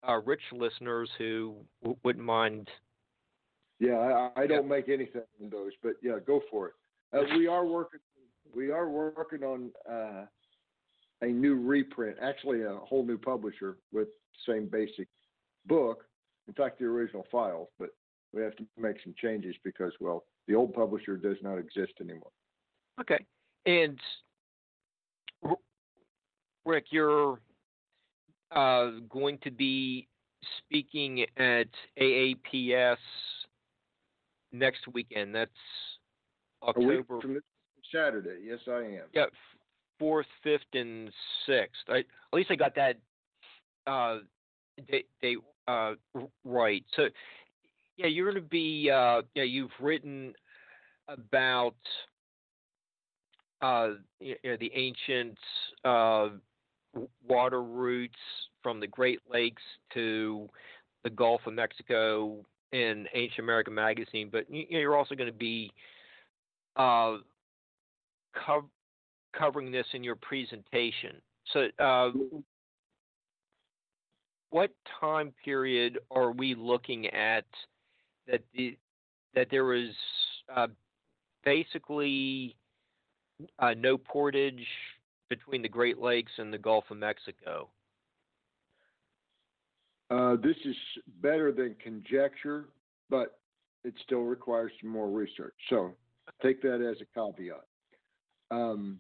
uh, rich listeners who w- wouldn't mind. Yeah, I, I don't make anything in those, but yeah, go for it. Uh, we are working. We are working on uh, a new reprint, actually a whole new publisher with same basic book. In fact, the original files, but we have to make some changes because, well, the old publisher does not exist anymore. Okay, and Rick, you're uh, going to be speaking at AAPS next weekend. That's October Saturday, yes, I am. Yeah, fourth, fifth, and sixth. I, at least I got that uh, date, date uh, right. So, yeah, you're going to be. Uh, yeah, you've written about uh, you know, the ancient uh, water routes from the Great Lakes to the Gulf of Mexico in Ancient American Magazine, but you're also going to be uh, cov- covering this in your presentation. So, uh, what time period are we looking at that the that there was uh, basically uh, no portage between the Great Lakes and the Gulf of Mexico? Uh, this is better than conjecture, but it still requires some more research. So take that as a caveat. Um,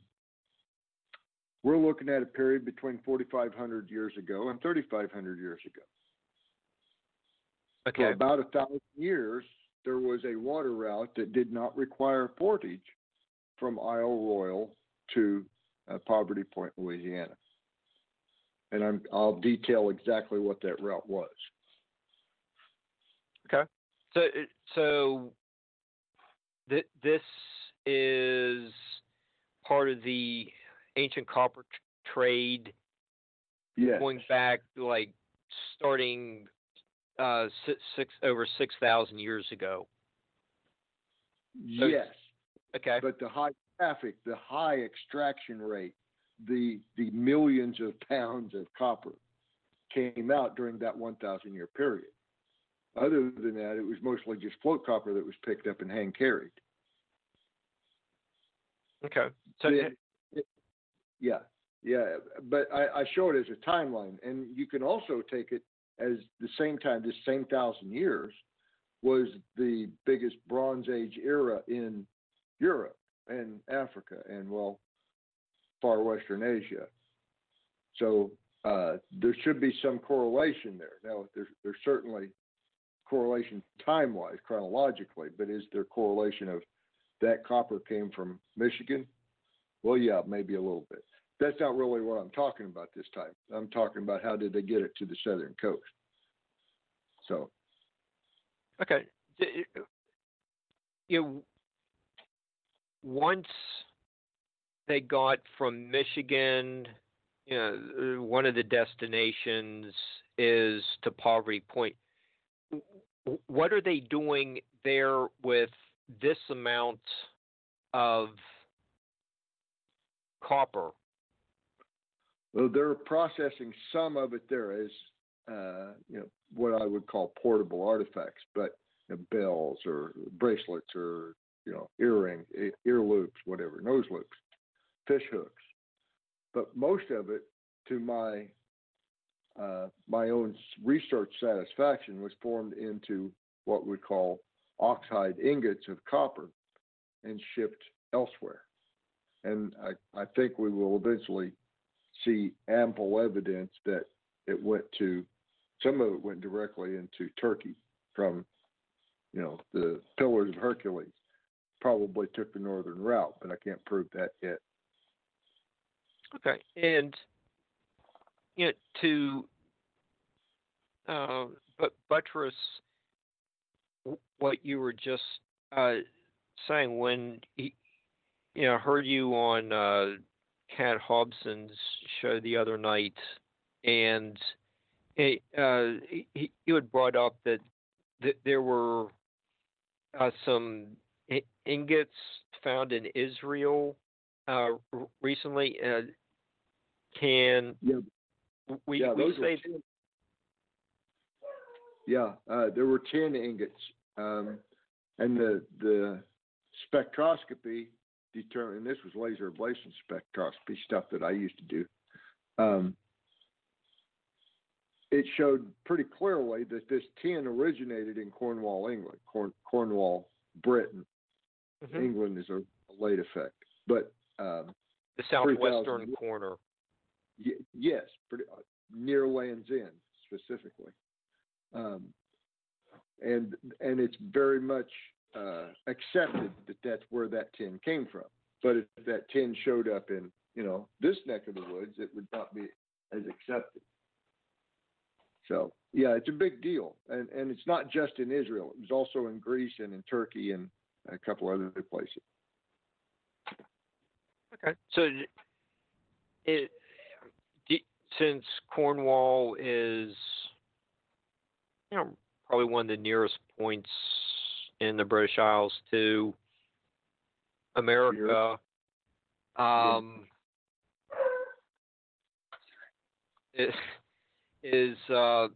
we're looking at a period between 4,500 years ago and 3,500 years ago. Okay. For about a thousand years, there was a water route that did not require portage from Isle Royale to Poverty Point, Louisiana. And I'm, I'll detail exactly what that route was. Okay. So, so th- this is part of the ancient copper tr- trade Yes. going back like starting uh six, six over 6000 years ago So- yes. okay But the high traffic, the high extraction rate, the the millions of pounds of copper came out during that 1,000 year period. Other than that, it was mostly just float copper that was picked up and hand carried. okay so It- it- yeah, yeah. But I, I show it as a timeline, and you can also take it as the same time. This same thousand years was the biggest Bronze Age era in Europe and Africa, and well, far Western Asia. So uh, there should be some correlation there. Now, there's there's certainly correlation time-wise, chronologically, but is there correlation of that copper came from Michigan? Well, yeah, maybe a little bit. That's not really what I'm talking about this time. I'm talking about how did they get it to the southern coast. So, okay you know, once they got from michigan you know uh, one of the destinations is to poverty point. What are they doing there with this amount of copper? Well, they're processing some of it. There as, uh, you know, what I would call portable artifacts, but you know, bells or bracelets or, you know, earring, e- ear loops, whatever, nose loops, fish hooks. But most of it, to my uh, my own research satisfaction, was formed into what we call oxide ingots of copper and shipped elsewhere. And I, I think we will eventually see ample evidence that it went to some of it went directly into Turkey from you know the Pillars of Hercules. Probably took the northern route, but I can't prove that yet. Okay, and you know to uh, but buttress what you were just uh, saying when he, you know heard you on uh, Cat Hobson's show the other night, and he, uh, he, he had brought up that, that there were uh, some ingots found in Israel uh, recently. Uh, can yeah. we, yeah, we say? Ten, yeah, uh, there were ten ingots, um, and the the spectroscopy determined. This was laser ablation spectroscopy stuff that I used to do. Um, it showed pretty clearly that this tin originated in Cornwall, England. Corn, Cornwall, Britain. Mm-hmm. England is a, a, late effect, but um, the southwestern corner. Y- yes, pretty, uh, near Land's End specifically, um, and and it's very much uh, accepted that that's where that tin came from. But if that tin showed up in you know this neck of the woods, it would not be as accepted. So yeah, it's a big deal, and and it's not just in Israel. It was also in Greece and in Turkey and a couple other places. Okay, so it since Cornwall is you know probably one of the nearest points in the British Isles to America. Um, is uh,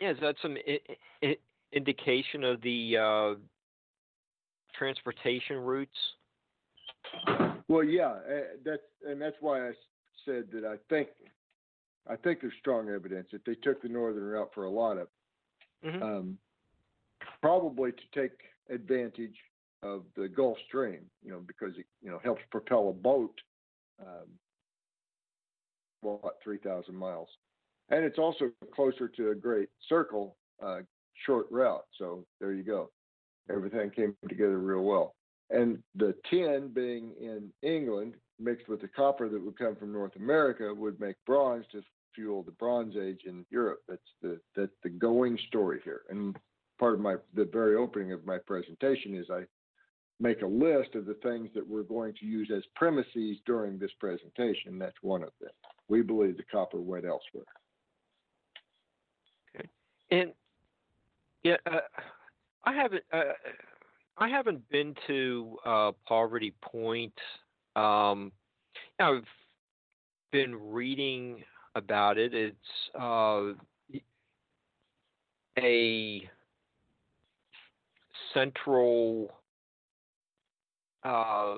yeah, is that some I- I- indication of the uh, transportation routes? Well, yeah, uh, that's and that's why I said that I think I think there's strong evidence that they took the northern route for a lot of, mm-hmm. um, probably to take advantage of the Gulf Stream, you know, because it you know helps propel a boat, um, what three thousand miles, and it's also closer to a Great Circle uh, short route. So there you go, everything came together real well. And the tin being in England mixed with the copper that would come from North America would make bronze to fuel the Bronze Age in Europe. That's the that's the going story here. And part of my the very opening of my presentation is I make a list of the things that we're going to use as premises during this presentation. That's one of them. We believe the copper went elsewhere. Okay, and yeah, uh, I haven't. Uh, I haven't been to uh, Poverty Point. Um, I've been reading about it. It's uh, a central uh,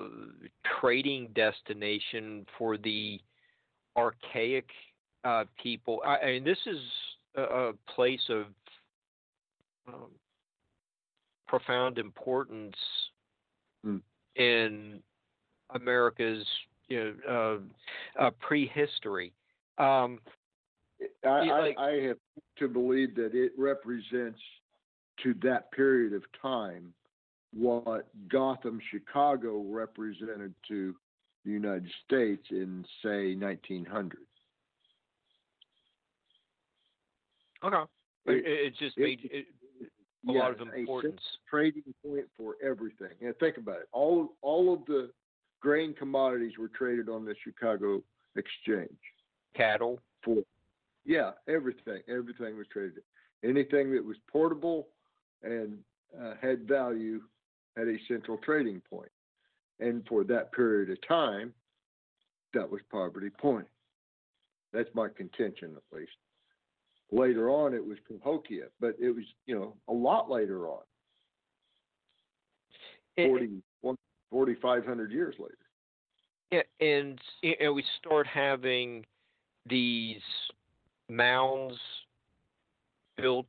trading destination for the archaic uh, people. I, I, mean, this is a, a place of um, profound importance mm. in America's you know, uh, uh, prehistory. Um, I, like, I, I have to believe that it represents to that period of time what Gotham, Chicago represented to the United States in, say, 1900. Okay. It, it just it, made it, a yeah, lot of importance. Trading point for everything. And think about it. All all of the grain commodities were traded on the Chicago exchange. Cattle. For yeah, everything. Everything was traded. Anything that was portable and uh, had value had a central trading point. And for that period of time, that was Poverty Point. That's my contention, at least. Later on, it was Cahokia, but it was, you know, a lot later on. 40, 4,500 years later. Yeah, and you know, we start having these mounds built.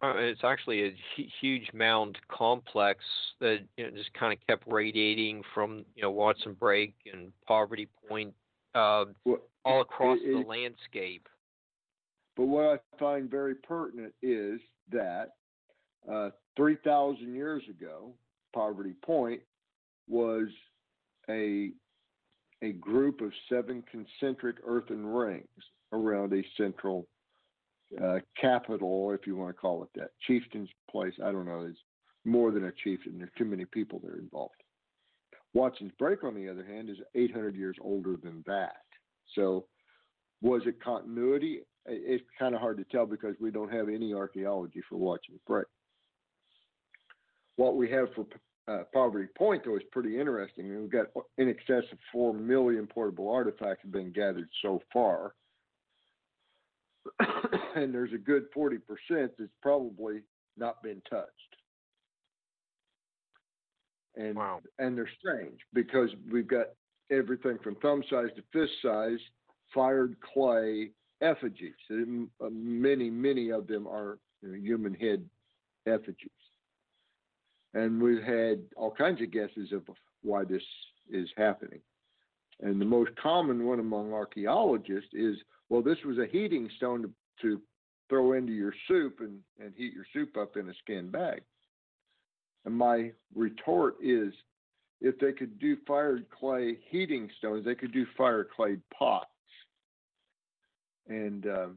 Uh, it's actually a huge mound complex that you know, just kind of kept radiating from you know Watson Brake and Poverty Point uh, well, all across it, the it, landscape. But what I find very pertinent is that uh, 3,000 years ago, Poverty Point was a a group of seven concentric earthen rings around a central uh, capital, if you want to call it that, chieftain's place. I don't know. It's more than a chieftain. There are too many people that are involved. Watson's Brake, on the other hand, is 800 years older than that. So, was it continuity it's kind of hard to tell because we don't have any archaeology for Watson Brake. What we have for uh, Poverty Point, though, is pretty interesting. We've got in excess of 4 million portable artifacts have been gathered so far. [COUGHS] and there's a good 40% that's probably not been touched. And, wow. and they're strange because we've got everything from thumb size to fist size, fired clay effigies. Uh, many, many of them are you know, human head effigies. And we've had all kinds of guesses of why this is happening. And the most common one among archaeologists is well, this was a heating stone to, to throw into your soup and, and heat your soup up in a skin bag. And my retort is if they could do fired clay heating stones, they could do fire clay pots. And um,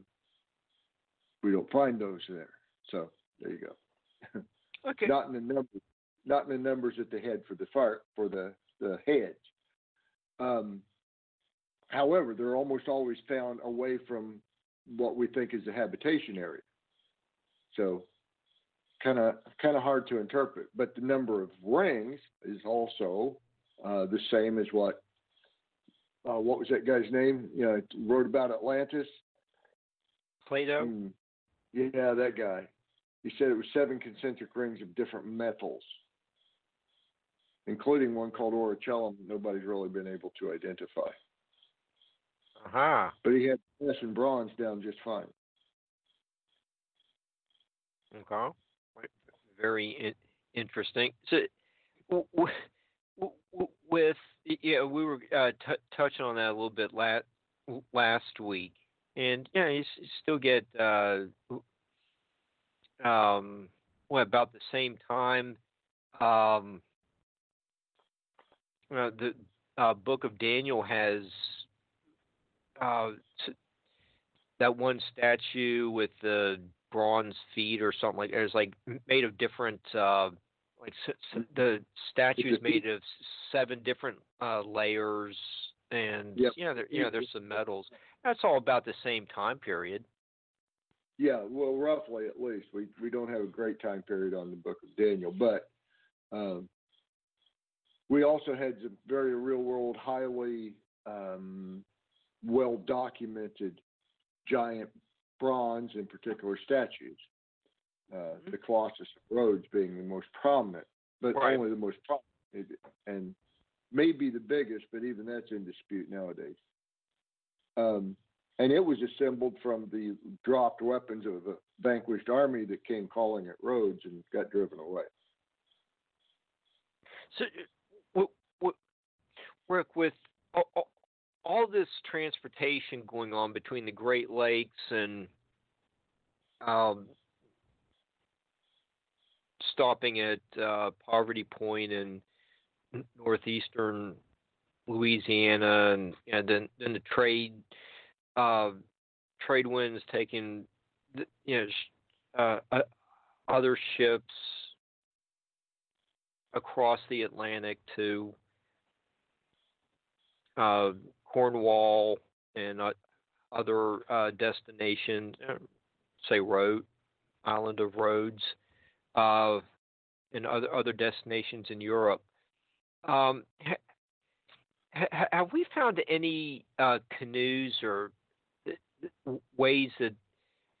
we don't find those there. So there you go. [LAUGHS] Okay. not in the numbers, not in the numbers at the head for the fire for the the heads. Um, however, they're almost always found away from what we think is the habitation area. So kind of kind of hard to interpret. But the number of rings is also uh, the same as what uh, what was that guy's name? You know, wrote about Atlantis. Plato. Mm. Yeah, that guy. He said it was seven concentric rings of different metals, including one called orichalcum nobody's really been able to identify. Uh-huh. But he had brass and bronze down just fine. Okay very interesting. So, with yeah, we were uh, t- touching on that a little bit last last week, and yeah, you, you still get uh, um, well about the same time. Um, uh, the uh, Book of Daniel has uh, that one statue with the bronze feet or something like that. It's like made of different uh like the statue is made of seven different uh layers and yep. yeah there you know there's some metals. That's all about the same time period. Yeah, well roughly at least. We we don't have a great time period on the book of Daniel, but um we also had some very real world, highly um, well documented giant bronze, in particular statues. Uh, mm-hmm. The Colossus of Rhodes being the most prominent, but right. only the most prominent, and maybe the biggest, but even that's in dispute nowadays. Um, and it was assembled from the dropped weapons of a vanquished army that came calling at Rhodes and got driven away. So, w- Rick, with all, this transportation going on between the Great Lakes and um, stopping at uh, Poverty Point in northeastern Louisiana, and, then then the trade uh, trade winds taking you know uh, other ships across the Atlantic to uh, Cornwall and uh, other uh, destinations, uh, say Rhodes, island of Rhodes, uh, and other other destinations in Europe. Um, ha, ha, have we found any uh, canoes or uh, ways that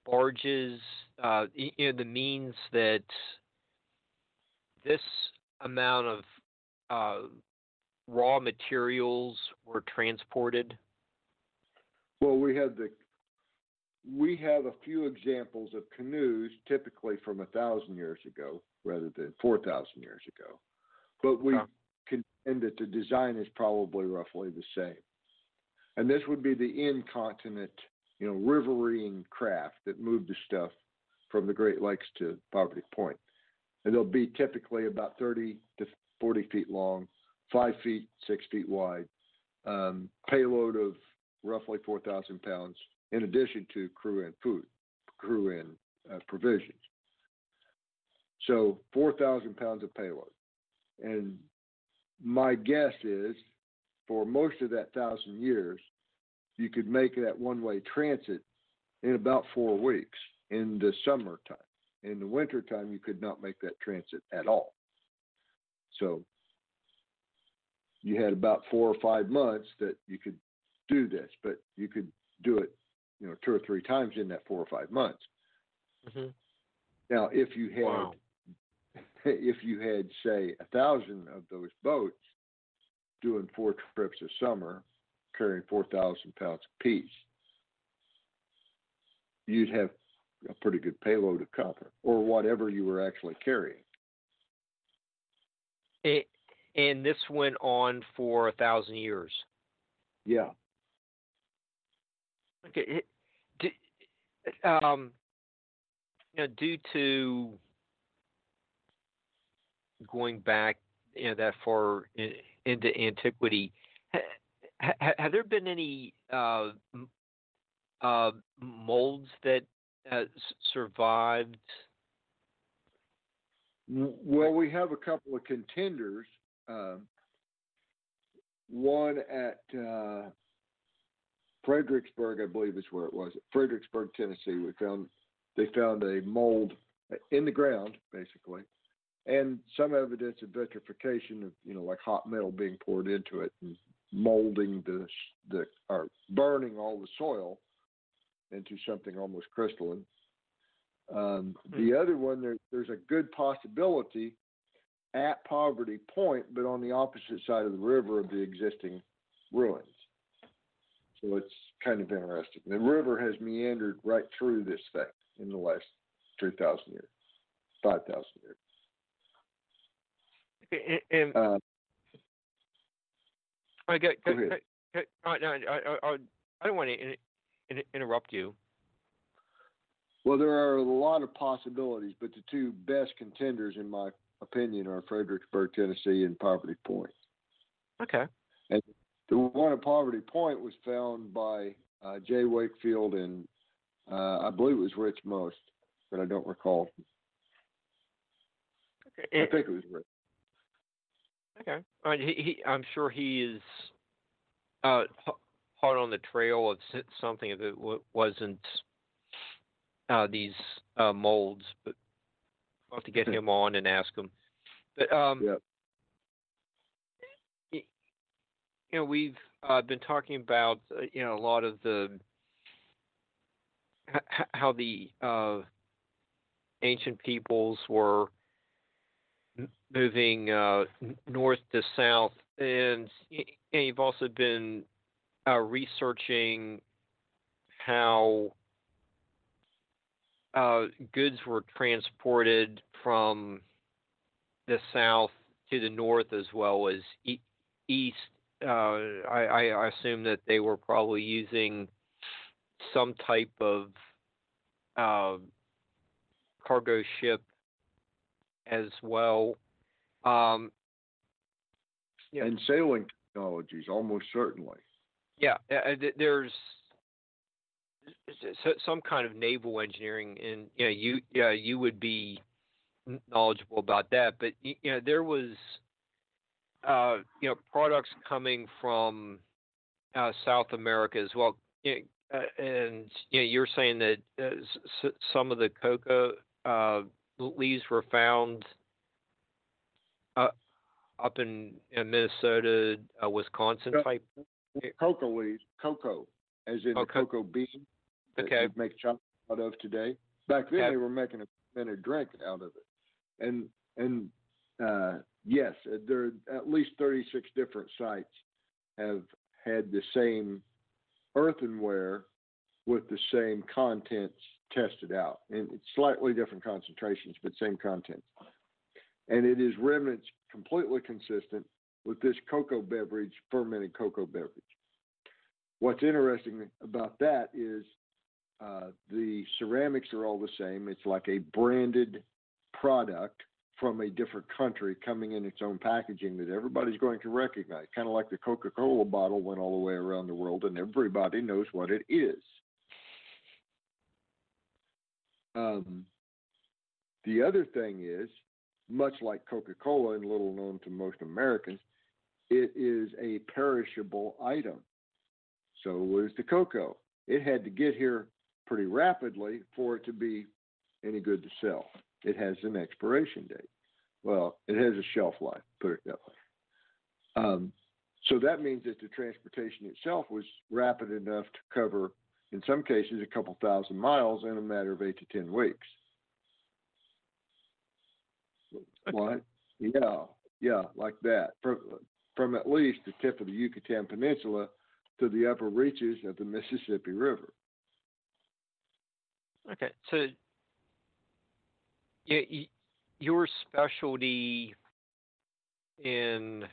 barges, uh, you know, the means that this amount of uh, raw materials were transported? Well, we have the we have a few examples of canoes, typically from a thousand years ago rather than four thousand years ago, but we contend that the design is probably roughly the same. And this would be the incontinent, you know, riverine craft that moved the stuff from the Great Lakes to Poverty Point. And they'll be typically about 30 to 40 feet long, five feet, six feet wide, um, payload of roughly 4,000 pounds, in addition to crew and food, crew and uh, provisions. So 4,000 pounds of payload. And my guess is for most of that thousand years, you could make that one way transit in about four weeks in the summertime. In the wintertime, you could not make that transit at all. So you had about four or five months that you could do this, but you could do it, you know, two or three times in that four or five months. Mm-hmm. Now, if you had, Wow. [LAUGHS] if you had, say, a thousand of those boats doing four trips a summer, carrying four thousand pounds apiece, you'd have a pretty good payload of copper or whatever you were actually carrying. A- and this went on for a thousand years. Yeah. Okay. it- um, you know, due to going back, you know, that far in, into antiquity, ha, ha, have there been any uh, uh, molds that uh, s- survived? Well, we have a couple of contenders. Um, one at uh, Fredericksburg, I believe is where it was. At Fredericksburg, Tennessee, we found they found a mold in the ground, basically, and some evidence of vitrification of you know like hot metal being poured into it and molding the the or burning all the soil into something almost crystalline. Um, the other one, there, there's a good possibility at Poverty Point, but on the opposite side of the river of the existing ruins. So it's kind of interesting. The river has meandered right through this thing in the last 3,000 years, 5,000 years. And, and Uh, I got, go got- ahead. got- got- I, I, I, I don't want to in, in, interrupt you. well, there are a lot of possibilities, but the two best contenders, in my opinion, are Fredericksburg, Tennessee, and Poverty Point. Okay. And The one at Poverty Point was found by uh, Jay Wakefield and uh, I believe it was Rich Most, but I don't recall. Okay. I think it was Rich. Okay. All right. He, he, I'm sure he is uh, hard on the trail of something if it w- wasn't uh, these uh, molds, but I'll have to get [LAUGHS] him on and ask him. But um, Yep. y- you know, we've uh, been talking about uh, you know a lot of the h- how the uh, ancient peoples were moving uh, north to south, and, and you've also been uh, researching how uh, goods were transported from the south to the north as well as e- east. Uh, I, I assume that they were probably using some type of uh, cargo ship as well. Um, Yeah. And sailing technologies, almost certainly. yeah, th- there's some kind of naval engineering, and you know, you yeah, you would be knowledgeable about that. But you know, there was uh, you know products coming from uh, South America as well. You know, uh, and you know, you're saying that uh, s- some of the coca uh, leaves were found uh, up in, in Minnesota, uh, Wisconsin type. Cocoa leaves, cocoa, as in Oh, the co- cocoa bean that Okay. you make chocolate out of today. Back then, Okay. they were making a fermented drink out of it. And and uh, yes, uh, there are at least 36 different sites have had the same earthenware with the same contents tested out, and it's slightly different concentrations, but same contents. And it is remnants completely consistent with this cocoa beverage, fermented cocoa beverage. What's interesting about that is uh, the ceramics are all the same. It's like a branded product from a different country coming in its own packaging that everybody's going to recognize, kind of like the Coca Cola bottle went all the way around the world and everybody knows what it is. Um, the other thing is, much like Coca Cola and little known to most Americans, it is a perishable item. So was the cocoa. It had to get here pretty rapidly for it to be any good to sell. It has an expiration date. Well, it has a shelf life, put it that way. Um, so that means that the transportation itself was rapid enough to cover, in some cases, a couple thousand miles in a matter of eight to 10 weeks. Okay. What? Yeah, yeah, like that. From, from at least the tip of the Yucatan Peninsula to the upper reaches of the Mississippi River. Okay, so your specialty in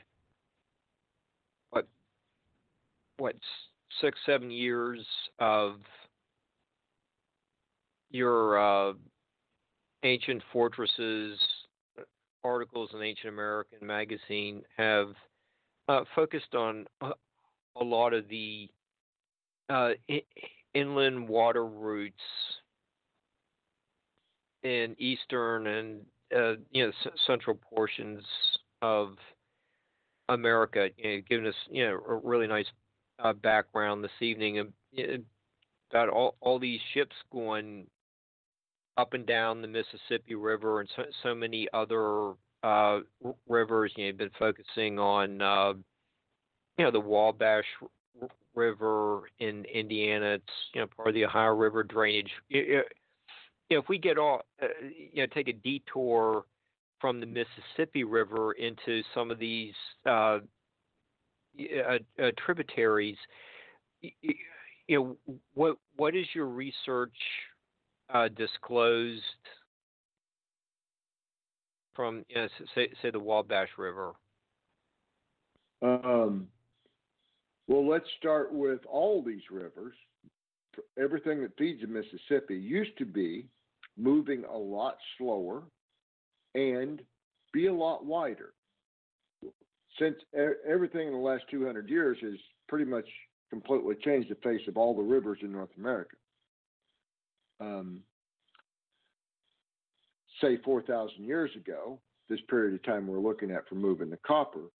what what six seven years of your uh, ancient fortresses uh, articles in Ancient American magazine have uh, focused on a, a lot of the uh, inland water routes in eastern and uh, you know c- central portions of America, you know, giving us you know a really nice uh, background this evening about all all these ships going up and down the Mississippi River and so, so many other uh, rivers. You know, you've been focusing on uh, you know the Wabash River in Indiana. It's you know part of the Ohio River drainage. You- you- know, if we get all uh, you know take a detour from the Mississippi River into some of these uh, uh, uh, tributaries, you know, what what is your research uh, disclosed from you know, say say the Wabash River? Um, well, let's start with all these rivers. Everything that feeds the Mississippi used to be moving a lot slower and be a lot wider. Since everything in the last 200 years has pretty much completely changed the face of all the rivers in North America. Um, say 4,000 years ago, this period of time we're looking at for moving the copper,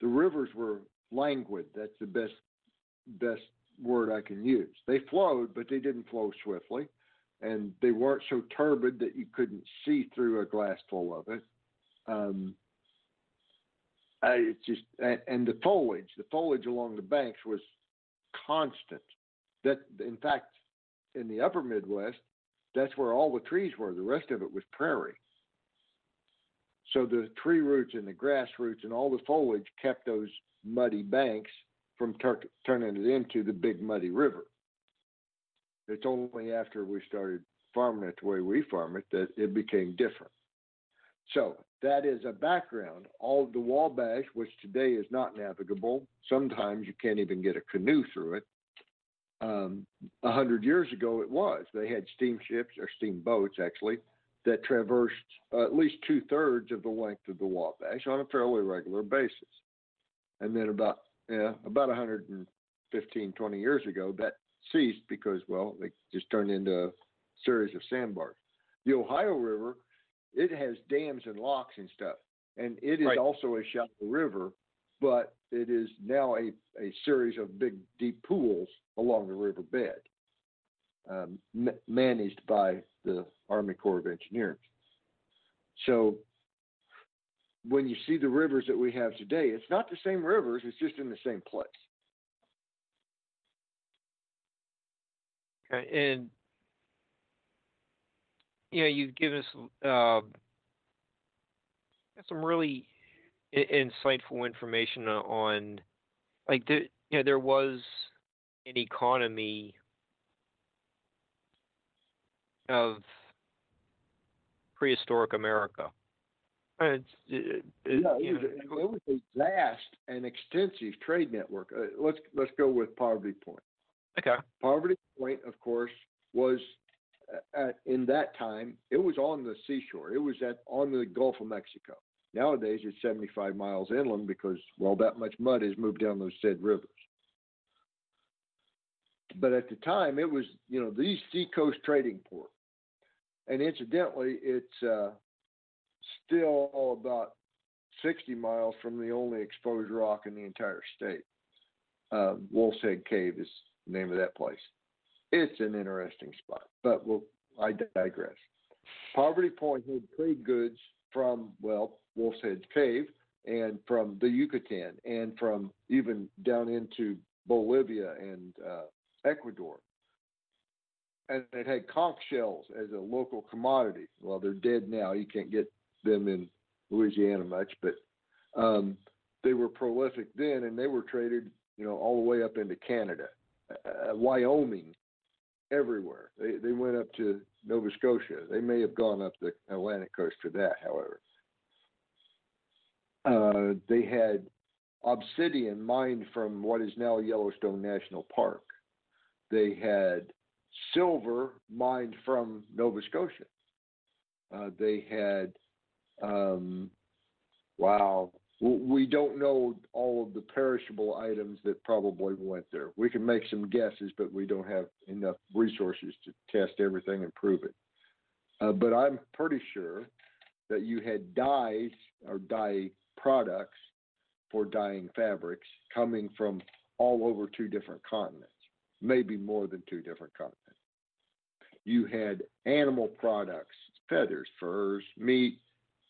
the rivers were languid. That's the best best word I can use. They flowed, but they didn't flow swiftly, and they weren't so turbid that you couldn't see through a glass full of it. Um, it's just and, and the foliage, the foliage along the banks was constant. That in fact, in the upper Midwest, that's where all the trees were. The rest of it was prairie. So the tree roots and the grass roots and all the foliage kept those muddy banks from tur- turning it into the big muddy river. It's only after we started farming it the way we farm it that it became different. So that is a background. All the Wabash, which today is not navigable, sometimes you can't even get a canoe through it. Um, a hundred years ago, it was. They had steamships or steamboats actually that traversed uh, at least two thirds of the length of the Wabash on a fairly regular basis. And then about yeah, about 115, 20 years ago, that ceased because well, they just turned into a series of sandbars. The Ohio River, it has dams and locks and stuff, and it is Right. also a shallow river, but it is now a, a series of big deep pools along the river bed, um, ma- managed by the Army Corps of Engineers. So when you see the rivers that we have today, it's not the same rivers, it's just in the same place. Okay, and you know, you've given us uh, some really i- insightful information on, like, the, you know, there was an economy of prehistoric America. It's, it, it, Yeah, you it, know, was, it was a vast and extensive trade network. Uh, let's let's go with Poverty Point. Okay, Poverty Point, of course, was uh, at, in that time it was on the seashore. It was at on the Gulf of Mexico. Nowadays, it's 75 miles inland because well, that much mud has moved down those said rivers. But at the time, it was you know the seacoast trading port, and incidentally, it's uh, still about 60 miles from the only exposed rock in the entire state. Um, Wolf's Head Cave is name of that place. it's an interesting spot. But we'll, I digress. Poverty Point had trade goods from well Wolf's Head Cave and from the Yucatan and from even down into Bolivia and uh, Ecuador. And it had conch shells as a local commodity. Well, they're dead now. You can't get them in Louisiana much, but um, they were prolific then, and they were traded, you know, all the way up into Canada, uh, Wyoming, everywhere. They they went up to Nova Scotia. They may have gone up the Atlantic coast for that, however. Uh, they had obsidian mined from what is now Yellowstone National Park. They had silver mined from Nova Scotia. Uh, they had, um, wow, we don't know all of the perishable items that probably went there. We can make some guesses, but we don't have enough resources to test everything and prove it. Uh, but I'm pretty sure that you had dyes or dye products for dyeing fabrics coming from all over two different continents, maybe more than two different continents. You had animal products, feathers, furs, meat,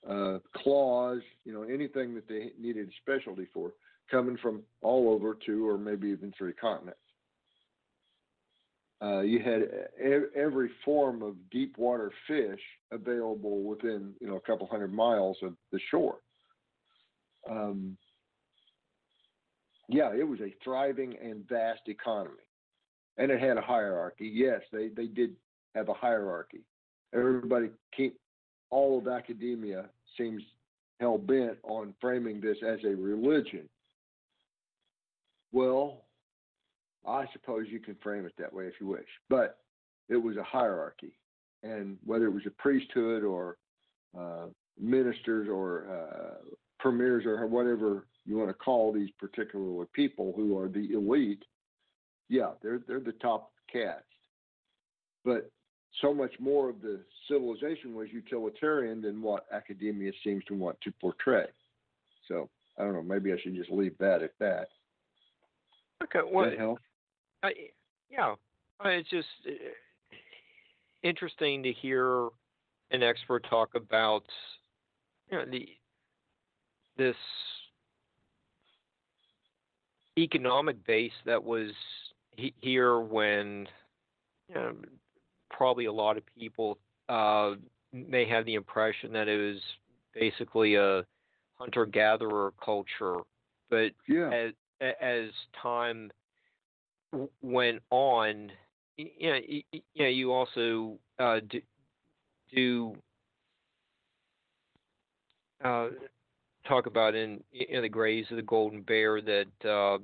uh, claws, you know, anything that they needed specialty for, coming from all over two or maybe even three continents. Uh, you had every form of deep water fish available within, you know, a couple hundred miles of the shore. Um, yeah, it was a thriving and vast economy, and it had a hierarchy. Yes, they they did have a hierarchy. Everybody keep all of academia seems hell bent on framing this as a religion. Well, I suppose you can frame it that way if you wish, but it was a hierarchy, and whether it was a priesthood or uh, ministers or uh, premiers or whatever you want to call these particular people who are the elite, yeah, they're they're the top caste. But so much more of the civilization was utilitarian than what academia seems to want to portray. So I don't know. Maybe I should just leave that at that. Okay. Well, I, yeah, it's just uh, interesting to hear an expert talk about you know the this economic base that was here when you know, probably a lot of people uh, may have the impression that it was basically a hunter gatherer culture, but yeah. as as time went on, you know, you, you, know, you also uh, do, do uh, talk about in, in the Graves of the Golden Bear that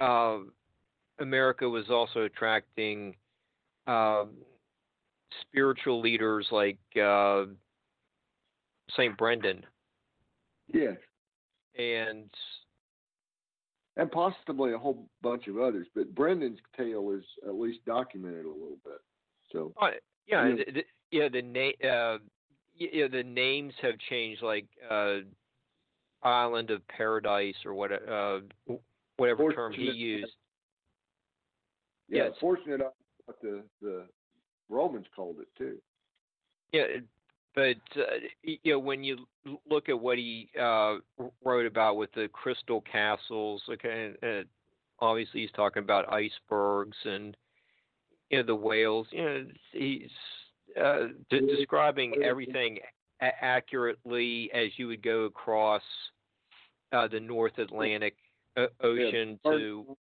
uh, uh, America was also attracting uh, spiritual leaders like uh, Saint Brendan. Yes. And and possibly a whole bunch of others, but Brendan's tale is at least documented a little bit. So uh, yeah, yeah, the, yeah, the name, uh, yeah, the names have changed, like uh, Island of Paradise or what, uh, whatever fortunate, term he used. Yeah, yes. fortunate what the the Romans called it too. Yeah, but uh, you know when you look at what he uh, wrote about with the crystal castles, okay, and obviously he's talking about icebergs and you know the whales. You know he's uh, de- describing everything a- accurately as you would go across uh, the North Atlantic uh, Ocean yeah, to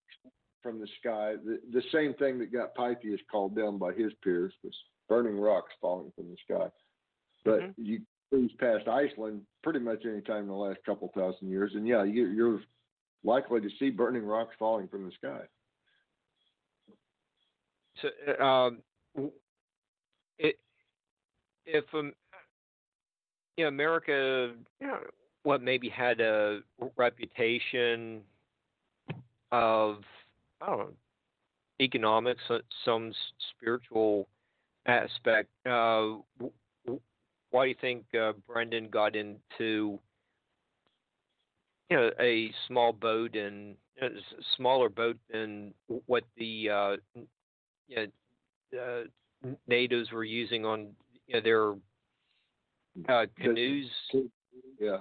from the sky. The, the same thing that got Pytheas called down by his peers was burning rocks falling from the sky. But mm-hmm. you cruise past Iceland pretty much any time in the last couple thousand years, and yeah, you, you're likely to see burning rocks falling from the sky. So, um, it, if um, you know, America, you know, what maybe had a reputation of I don't know, economics, some spiritual aspect. Uh, why do you think uh, Brendan got into you know a small boat and a smaller boat than what the uh, you know, uh, natives were using on you know, their uh, canoes. Yeah.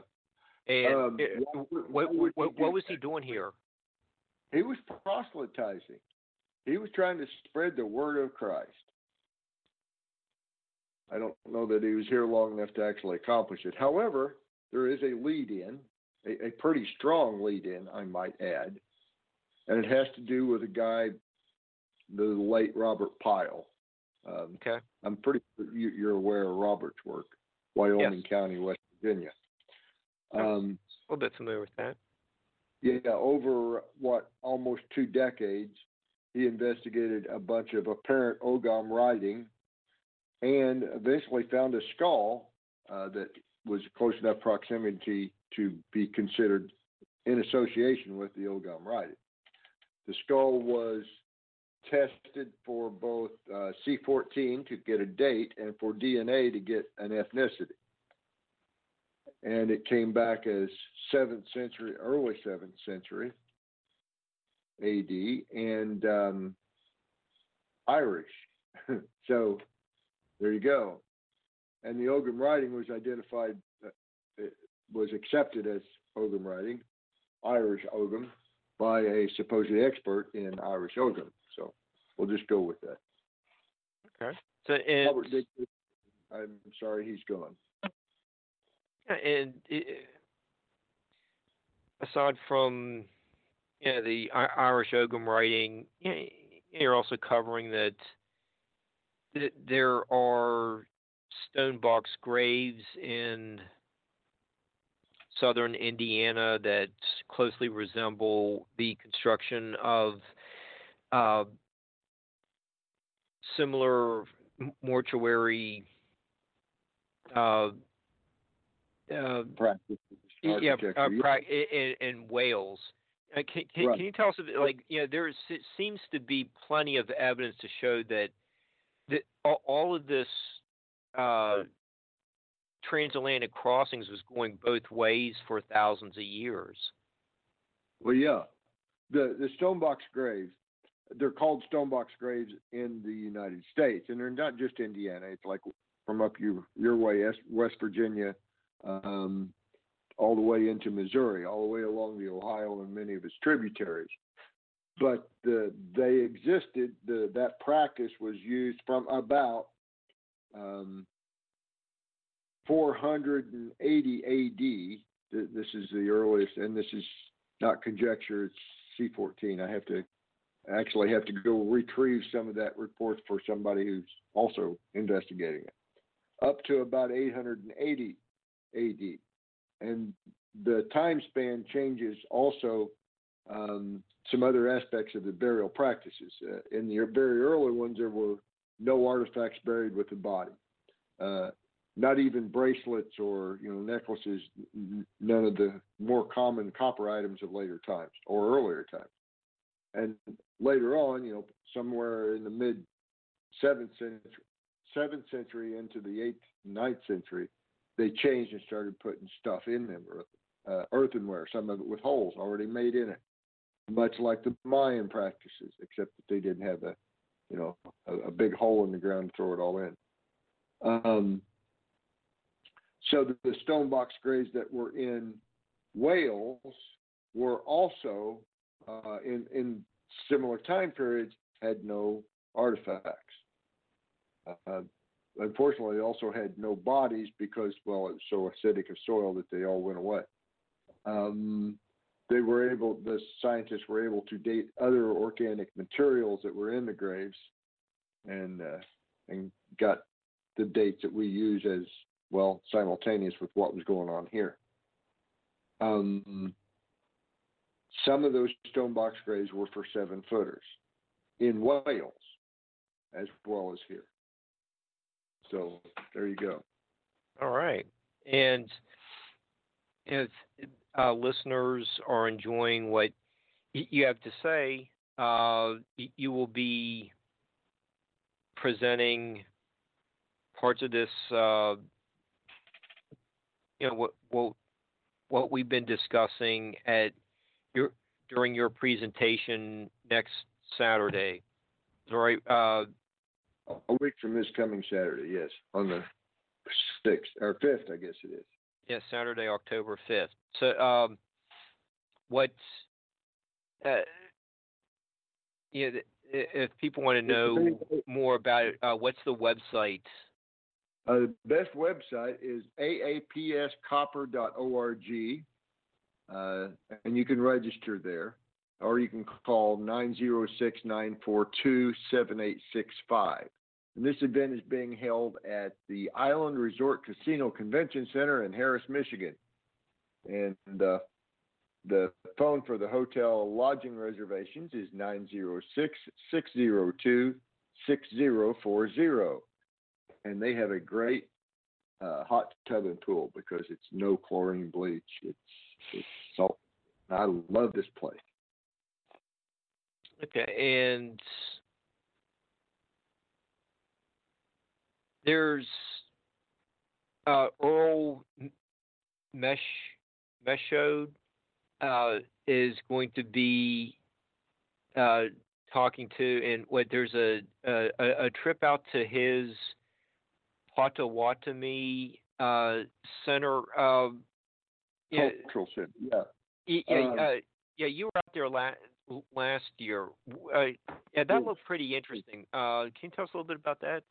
And Um, uh, what- what, what what, would he what do? was he doing here? He was proselytizing. He was trying to spread the word of Christ. I don't know that he was here long enough to actually accomplish it. However, there is a lead in, a, a pretty strong lead in, I might add, and it has to do with a guy, the late Robert Pyle. Um, Okay. I'm pretty sure you, you're aware of Robert's work, Wyoming Yes. County, West Virginia. Um, A little bit familiar with that. Yeah, over what almost two decades, he investigated a bunch of apparent Ogam writing, and eventually found a skull uh, that was close enough proximity to be considered in association with the Ogam writing. The skull was tested for both uh, C14 to get a date and for DNA to get an ethnicity and it came back as seventh century, early seventh century AD, and um, Irish. [LAUGHS] so there you go. And the Ogham writing was identified, uh, was accepted as Ogham writing, Irish Ogham, by a supposed expert in Irish Ogham. So we'll just go with that. Okay. So and Robert Dick- I'm sorry, he's gone. And it, aside from you know the Irish Ogham writing, you're also covering that, that there are stone box graves in southern Indiana that closely resemble the construction of uh, similar mortuary uh, uh, Practice. yeah, uh, pra- in, in Wales. Uh, can, can, Right. can you tell us, a bit, like, you know, there seems to be plenty of evidence to show that that all, all of this uh, transatlantic crossings was going both ways for thousands of years. Well, yeah, the the stonebox graves, they're called stonebox graves in the United States, and they're not just Indiana. It's like from up your your way, West Virginia, um, all the way into Missouri, all the way along the Ohio and many of its tributaries. But the they existed. The that practice was used from about um, 480 A.D. Th- This is the earliest, and this is not conjecture. It's C14. I have to actually have to go retrieve some of that report for somebody who's also investigating it. Up to about 880 AD, and the time span changes also. Um, some other aspects of the burial practices. Uh, in the very early ones, there were no artifacts buried with the body. Uh, not even bracelets or you know necklaces, none of the more common copper items of later times or earlier times. And later on, you know, somewhere in the mid seventh century, seventh century into the eighth, ninth century, they changed and started putting stuff in them, uh, earthenware, some of it with holes already made in it, much like the Mayan practices, except that they didn't have a, you know, a, a big hole in the ground to throw it all in. Um, so the, the stone box graves that were in Wales were also uh, in in similar time periods had no artifacts. Uh, unfortunately, also had no bodies because well, it's so acidic a soil that they all went away. Um, they were able, the scientists were able to date other organic materials that were in the graves, and uh, and got the dates that we use as well simultaneous with what was going on here. Um, some of those stone box graves were for seven footers in Wales as well as here. So there you go. All right. And if uh, listeners are enjoying what you have to say, uh, you will be presenting parts of this, uh, you know, what, what what we've been discussing at your during your presentation next Saturday. right. A week from this coming Saturday, yes, on the sixth or fifth, I guess it is. Yes, Saturday, October fifth. So, um, what? Uh, yeah, if people want to know more about it, uh, what's the website? Uh, the best website is aapscopper.org, uh, and you can register there, or you can call 906 942 7865. And this event is being held at the Island Resort Casino Convention Center in Harris, Michigan. And uh, the phone for the hotel lodging reservations is 906 602 6040. And they have a great uh, hot tub and pool because it's no chlorine bleach. It's, it's salt. I love this place. Okay, and there's uh, Earl Mesh Meshigaud uh, is going to be uh, talking to, and what there's a, a a trip out to his Potawatomi uh, Center. Uh, Cultural Center, yeah. Yeah, um, uh, yeah, you were out there last last year. Uh, yeah, that looked pretty interesting. Uh, can you tell us a little bit about that?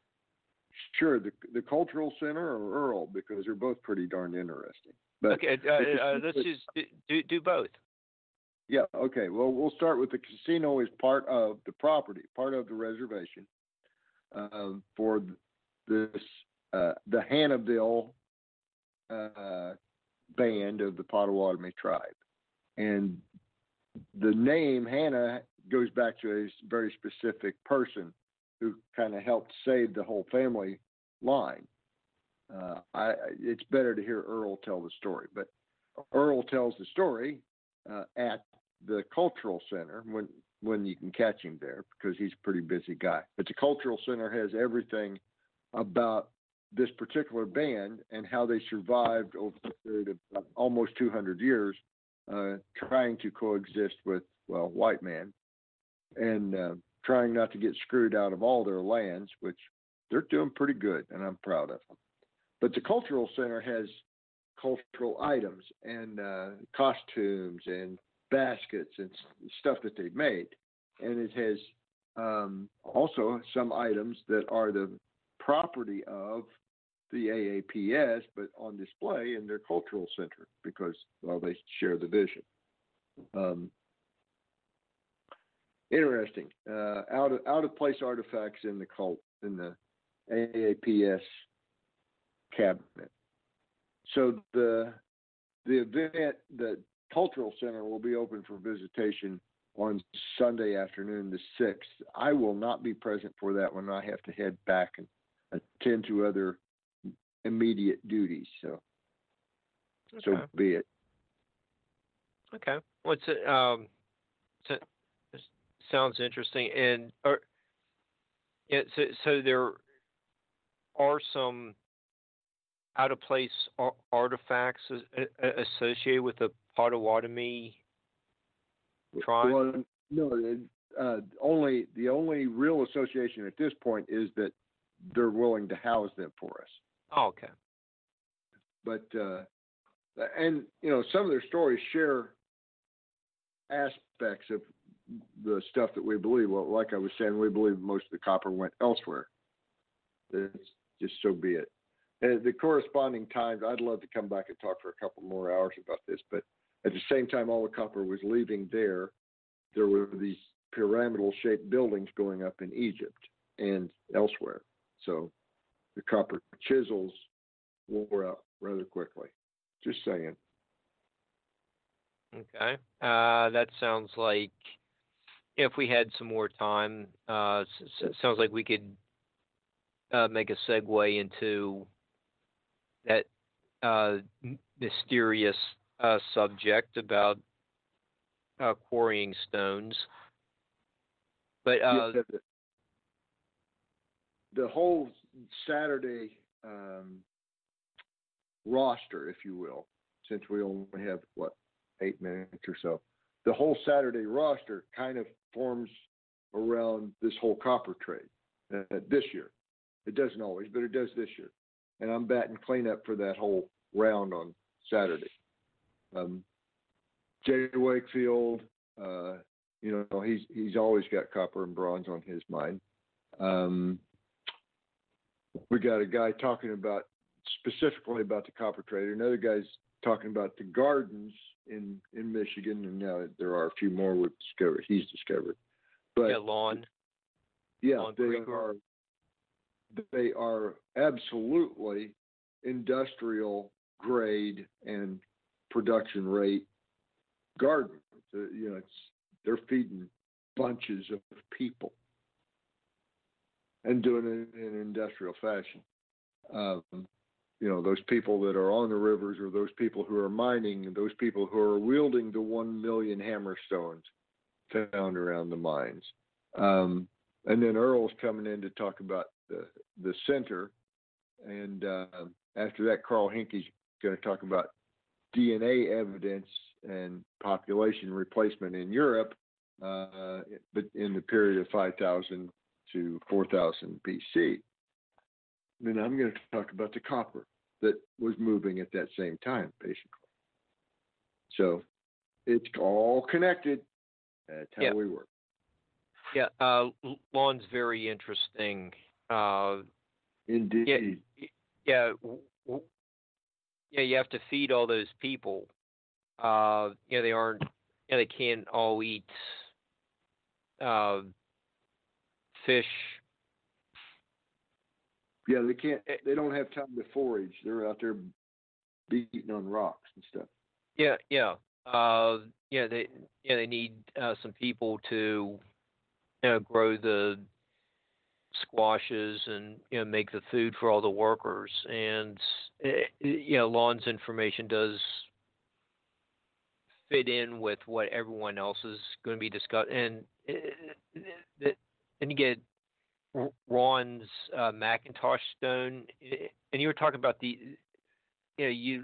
Sure, the the cultural center or Earl because they're both pretty darn interesting. But okay, uh, uh, let's just do do both. Yeah. Okay. Well, we'll start with the casino is part of the property, part of the reservation um, for this uh, the Hannahville uh, band of the Potawatomi tribe, and the name Hannah goes back to a very specific person who kind of helped save the whole family line. Uh, I, it's better to hear Earl tell the story, but Earl tells the story uh, at the cultural center when when you can catch him there because he's a pretty busy guy. But the cultural center has everything about this particular band and how they survived over a period of almost 200 years, uh, trying to coexist with well white man, and uh, trying not to get screwed out of all their lands, which they're doing pretty good, and I'm proud of them. But the cultural center has cultural items and uh, costumes and baskets and stuff that they've made, and it has um, also some items that are the property of the AAPS, but on display in their cultural center because well they share the vision. Um, interesting. Uh, out of out of place artifacts in the cult in the AAPS cabinet. So the the event, the cultural center will be open for visitation on Sunday afternoon, the sixth. I will not be present for that one. I have to head back and attend to other immediate duties. So, okay. so be it. Okay. What's it? Um, so sounds interesting. And or yeah, so so there are some out of place artifacts associated with the Potawatomi tribe. Well, no, uh, only the only real association at this point is that they're willing to house them for us. Oh, okay. But uh, and you know some of their stories share aspects of the stuff that we believe. Well, like I was saying, we believe most of the copper went elsewhere. It's just so be it. And the corresponding times, I'd love to come back and talk for a couple more hours about this, but at the same time, all the copper was leaving there. There were these pyramidal shaped buildings going up in Egypt and elsewhere. So the copper chisels wore out rather quickly. Just saying. Okay. Uh, that sounds like if we had some more time, uh, s- sounds like we could uh, make a segue into that uh, mysterious uh, subject about uh, quarrying stones. But uh, yeah, the, the, whole Saturday um, roster, if you will, since we only have what eight minutes or so, the whole Saturday roster kind of forms around this whole copper trade uh, this year. It doesn't always, but it does this year. And I'm batting cleanup for that whole round on Saturday. Um, Jay Wakefield, uh, you know, he's he's always got copper and bronze on his mind. Um, we got a guy talking about specifically about the copper trade. Another guy's talking about the gardens in in Michigan, and now there are a few more we've discovered. He's discovered, but yeah, lawn. Yeah, Lon they are. They are absolutely industrial grade and production rate gardens. Uh, you know, it's they're feeding bunches of people and doing it in an industrial fashion. Um, you know, those people that are on the rivers or those people who are mining those people who are wielding the one million hammerstones found around the mines. Um, and then Earl's coming in to talk about the, the center. And uh, after that, Carl Hinkey's going to talk about DNA evidence and population replacement in Europe, uh, but in the period of 5,000 to 4,000 BC. Then I'm going to talk about the copper that was moving at that same time, basically. So it's all connected. That's how Yeah. we work. Yeah, uh, l- lawn's very interesting. Uh, Indeed. yeah, w- yeah, you have to feed all those people. Uh, you know, they aren't, you know, they can't all eat uh, fish. Yeah, they can't. Eh. They don't have time to forage. They're out there beating on rocks and stuff. Yeah, yeah, uh, yeah. They, yeah, they need uh, some people to, you know, grow the squashes and you know make the food for all the workers. And you know, Lon's information does fit in with what everyone else is going to be discussing. And eh, eh, then you get Ron's uh, Macintosh stone, eh, and you were talking about the, you know, you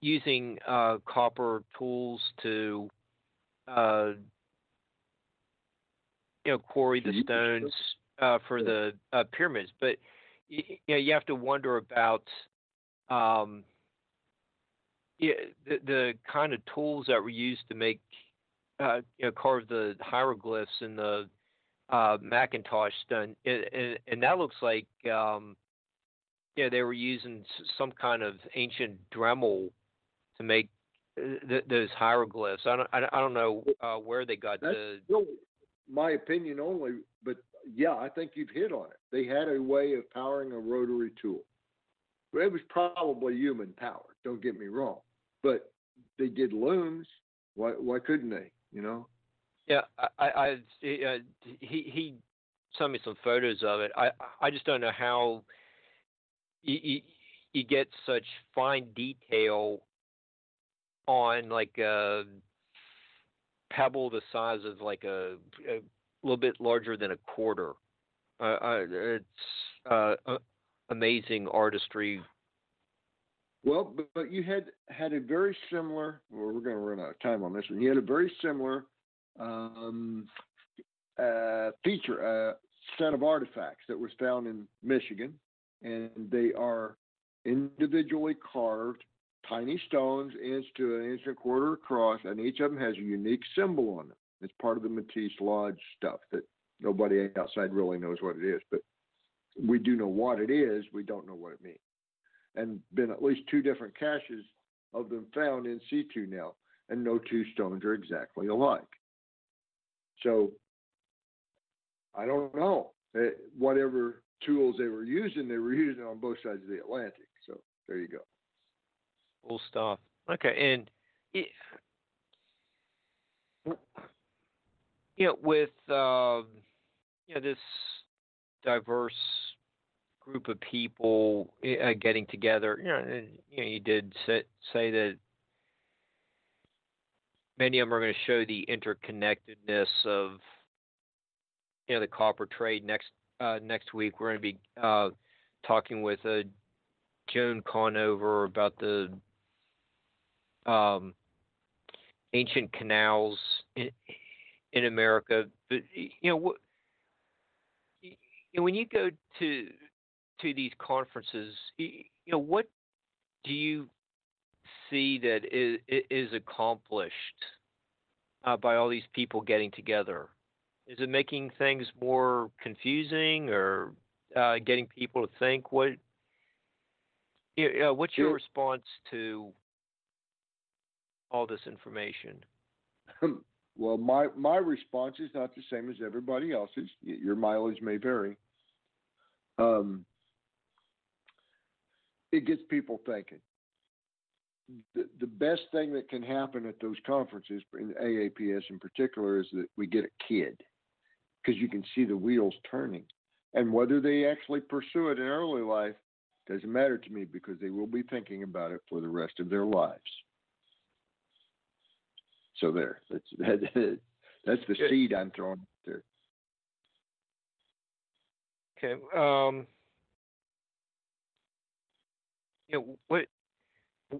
using uh, copper tools to, uh, you know, quarry the stones uh, for the uh, pyramids. But you know, you have to wonder about um, yeah, the the kind of tools that were used to make, uh, you know, carve the hieroglyphs in the uh, Macintosh stone, and, and, and that looks like. Um, yeah, they were using some kind of ancient Dremel to make uh, th- those hieroglyphs. I don't, I don't- know uh, where they got That's the. really my opinion only, but yeah, I think you've hit on it. They had a way of powering a rotary tool. It was probably human power. Don't get me wrong, but they did looms. Why? Why couldn't they? You know? Yeah, I, I, I uh, he he sent me some photos of it. I I just don't know how you you, you get such fine detail on like a pebble the size of like a, a little bit larger than a quarter. Uh, I, it's uh, a- amazing artistry. Well, but, but you had had a very similar. Well, we're going to run out of time on this one. You had a very similar um, uh, feature, a set of artifacts that was found in Michigan, and they are individually carved, tiny stones, inch to an inch and a quarter across, and each of them has a unique symbol on them. It's part of the Matisse Lodge stuff that nobody outside really knows what it is, but we do know what it is. We don't know what it means and been at least two different caches of them found in situ now, and no two stones are exactly alike. So I don't know. Eh, Whatever tools they were using, they were using on both sides of the Atlantic. So there you go. Cool stuff. Okay, and it, you know, with um, you know this diverse group of people uh, getting together, you know, and, you know, you did say, say that many of them are going to show the interconnectedness of you know the copper trade. Next uh, next week, we're going to be uh, talking with uh, Joan Conover about the um, ancient canals in, in America. But you know what? You know, when you go to to these conferences, you know what do you see that is, is accomplished uh, by all these people getting together? Is it making things more confusing or uh, getting people to think? What? Uh, what's your response to all this information? Well, my my response is not the same as everybody else's. Your mileage may vary. Um, it gets people thinking. The, the best thing that can happen at those conferences, in AAPS in particular, is that we get a kid because you can see the wheels turning. And whether they actually pursue it in early life doesn't matter to me because they will be thinking about it for the rest of their lives. So there, that's [LAUGHS] that, that's the Good. seed I'm throwing there. Okay. Um, you know what?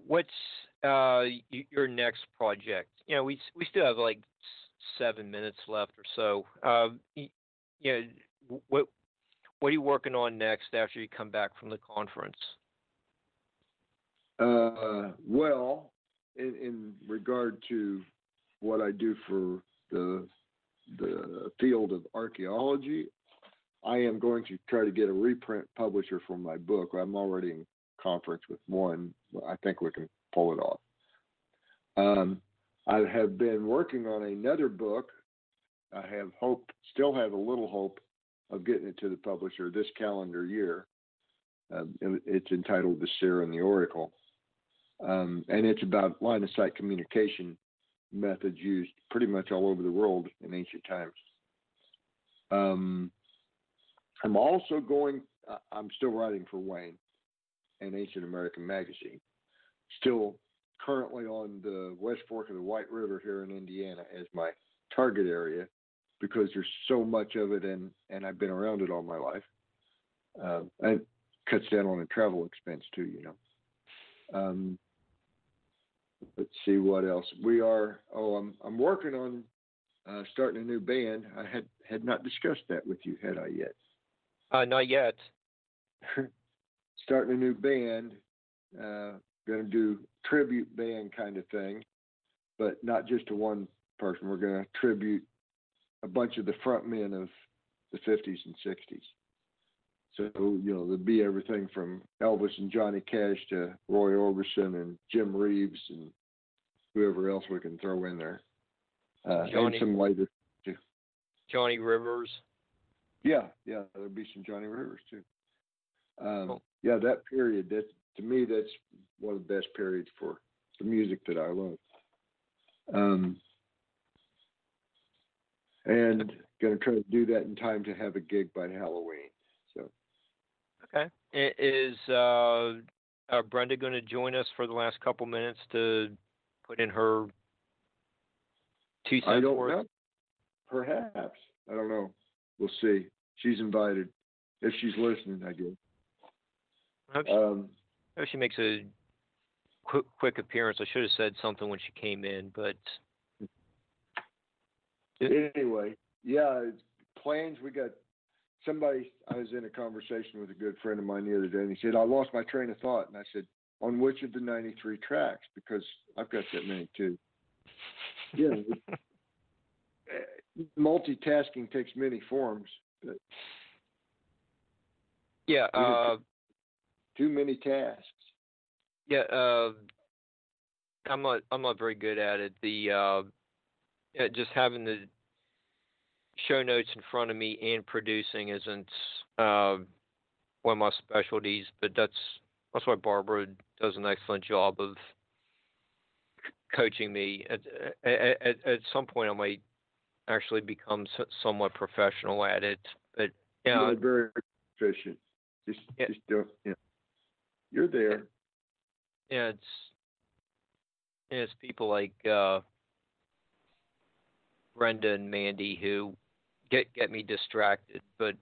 What's uh, your next project? You know, we we still have like seven minutes left or so. Uh, you know, what what are you working on next after you come back from the conference? Uh, well, in, in regard to what I do for the the field of archaeology, I am going to try to get a reprint publisher for my book. I'm already in conference with one. I think we can pull it off. Um, I have been working on another book. I have hope, still have a little hope of getting it to the publisher this calendar year. Uh, it's entitled The Seer and the Oracle. Um, and it's about line of sight communication methods used pretty much all over the world in ancient times. Um, I'm also going, I'm still writing for Wayne, an ancient American magazine. Still currently on the West Fork of the White River here in Indiana as my target area because there's so much of it and, and I've been around it all my life. Um, and cuts down on the travel expense too, you know. Um, let's see what else we are. Oh, I'm I'm working on uh, starting a new band. I had had not discussed that with you, had I yet? Uh, not yet. [LAUGHS] starting a new band. Uh, going to do tribute band kind of thing, but not just to one person. We're going to tribute a bunch of the front men of the 50s and 60s. So, you know, there'd be everything from Elvis and Johnny Cash to Roy Orbison and Jim Reeves and whoever else we can throw in there. Uh, Johnny, and some later too. Johnny Rivers. Yeah, yeah, there'll be some Johnny Rivers too. Um, oh. Yeah, that period. That to me, that's one of the best periods for the music that I love. Um, and going to try to do that in time to have a gig by Halloween. So. Okay. Is uh, uh, Brenda going to join us for the last couple minutes to put in her two cents I don't worth? know. Perhaps. I don't know. We'll see. She's invited. If she's listening, I guess. Hope she, um, hope she makes a quick, quick appearance. I should have said something when she came in, but anyway, yeah, plans. We got somebody. I was in a conversation with a good friend of mine the other day, and he said, "I lost my train of thought," and I said, "On which of the ninety-three tracks? Because I've got that many too." Yeah. multitasking takes many forms, but yeah, uh, too many tasks. Yeah, uh, I'm not. I'm not very good at it. The uh, yeah, just having the show notes in front of me and producing isn't uh, one of my specialties, but that's that's why Barbara does an excellent job of coaching me. At, at, at some point, I might actually become somewhat professional at it. But yeah, you're very efficient. Just, yeah. just don't. Yeah. You're there. Yeah, it's yeah, it's people like uh, Brenda and Mandy who get get me distracted. But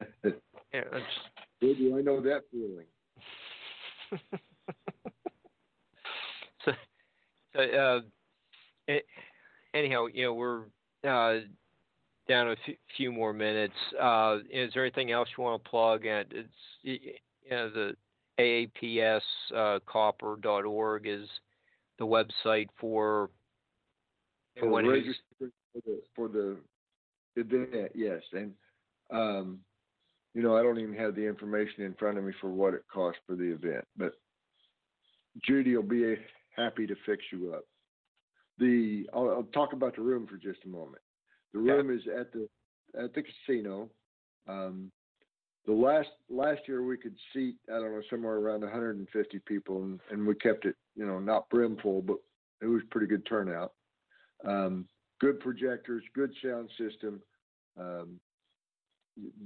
[LAUGHS] yeah, it's... Boy, I know that feeling. [LAUGHS] so, so uh, it, anyhow, you know, we're uh, down a f- few more minutes. Uh, is there anything else you want to plug? And it's you know the AAPScopper.org uh, is the website for who's for the, for the event. Yes, and um, you know I don't even have the information in front of me for what it costs for the event, but Judy will be happy to fix you up. The I'll, I'll talk about the room for just a moment. The room yeah. is at the at the casino. Um, the last last year we could seat I don't know somewhere around 150 people, and, and we kept it you know not brim full, but it was pretty good turnout. Um, good projectors, good sound system. Um,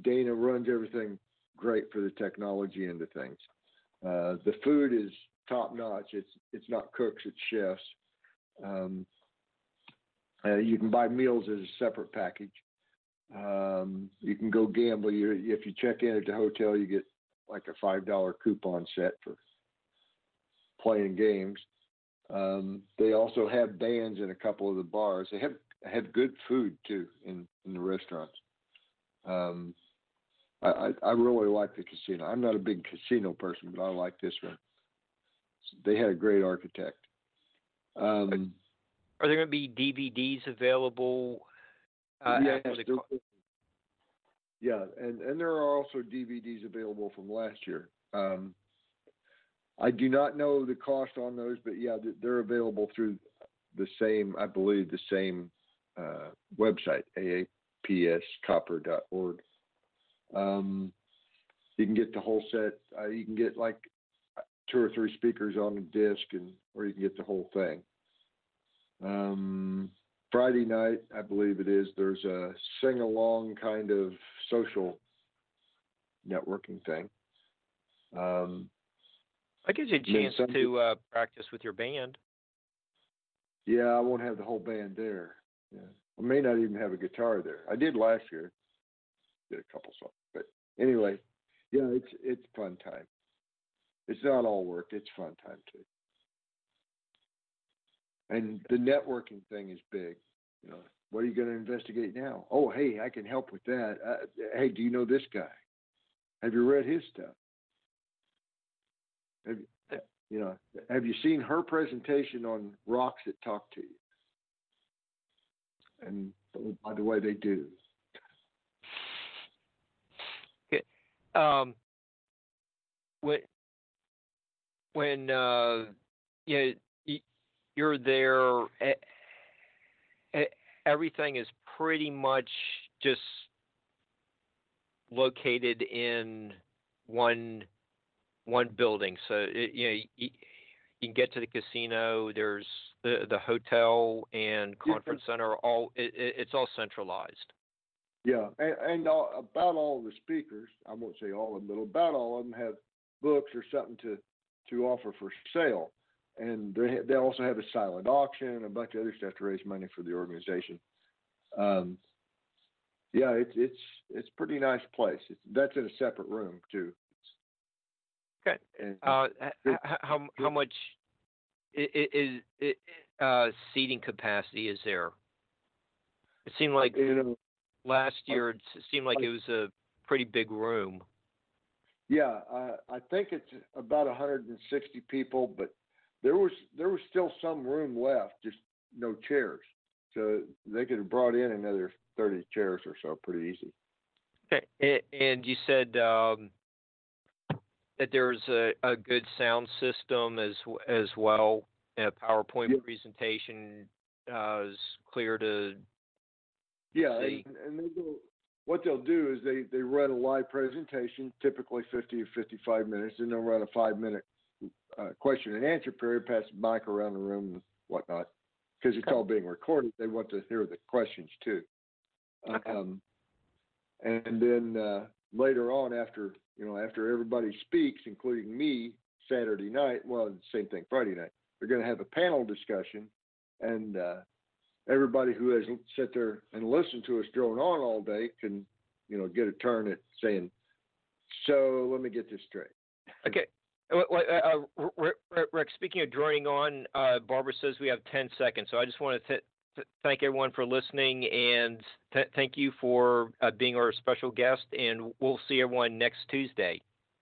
Dana runs everything great for the technology end of things. Uh, the food is top notch. It's it's not cooks, it's chefs. Um, uh, you can buy meals as a separate package. Um, you can go gamble. You, if you check in at the hotel, you get like a five dollar coupon set for playing games. Um, they also have bands in a couple of the bars. They have have good food too in, in the restaurants. Um, I, I really like the casino. I'm not a big casino person, but I like this one. They had a great architect. Um, Are there going to be DVDs available? Uh, yes, yeah, and and there are also DVDs available from last year. Um, I do not know the cost on those, but yeah, they're available through the same, I believe, the same uh, website, aapscopper.org. Um, you can get the whole set. Uh, you can get like two or three speakers on a disc, and or you can get the whole thing. Um, Friday night, I believe it is. There's a sing along kind of social networking thing. Um, I gives you a chance to uh, practice with your band. Yeah, I won't have the whole band there. Yeah. I may not even have a guitar there. I did last year. Did a couple songs. But anyway, yeah, it's it's fun time. It's not all work, it's fun time too. And the networking thing is big. You know, what are you going to investigate now? Oh, hey, I can help with that. Uh, hey, do you know this guy? Have you read his stuff? Have, you know, have you seen her presentation on rocks that talk to you? And by the way, they do. Okay. Um, when when uh, you know, you're there, everything is pretty much just located in one one building. So it, you know you, you, can get to the casino. There's the the hotel and conference yeah. center. All it, it's all centralized. Yeah, and, and all, about all the speakers, I won't say all of them, but about all of them have books or something to to offer for sale, and they they also have a silent auction and a bunch of other stuff to raise money for the organization. Um, yeah, it's it's it's a pretty nice place. It's, that's in a separate room too. Okay. Uh, how how much is, is uh, seating capacity is there? It seemed like you know, last year it seemed like it was a pretty big room. Yeah, uh, I think it's about 160 people, but there was there was still some room left, just no chairs. So they could have brought in another 30 chairs or so pretty easy. Okay, and you said um, that there's a, a good sound system as as well. A PowerPoint yeah. presentation uh, is clear to yeah, see. and, and they go. What they'll do is they they run a live presentation, typically 50 or 55 minutes, and they'll run a five minute uh, question and answer period, pass the mic around the room and whatnot, because it's okay. all being recorded. They want to hear the questions too. Okay. Um, and then uh, later on, after you know, after everybody speaks, including me, Saturday night, well, same thing Friday night, they're going to have a panel discussion, and uh, everybody who has sat there and listened to us drone on all day can, you know, get a turn at saying, "So let me get this straight." Okay. Uh, uh, Rick, speaking of droning on, uh, Barbara says we have 10 seconds, so I just want to th- thank everyone for listening, and th- thank you for uh, being our special guest. And we'll see everyone next Tuesday.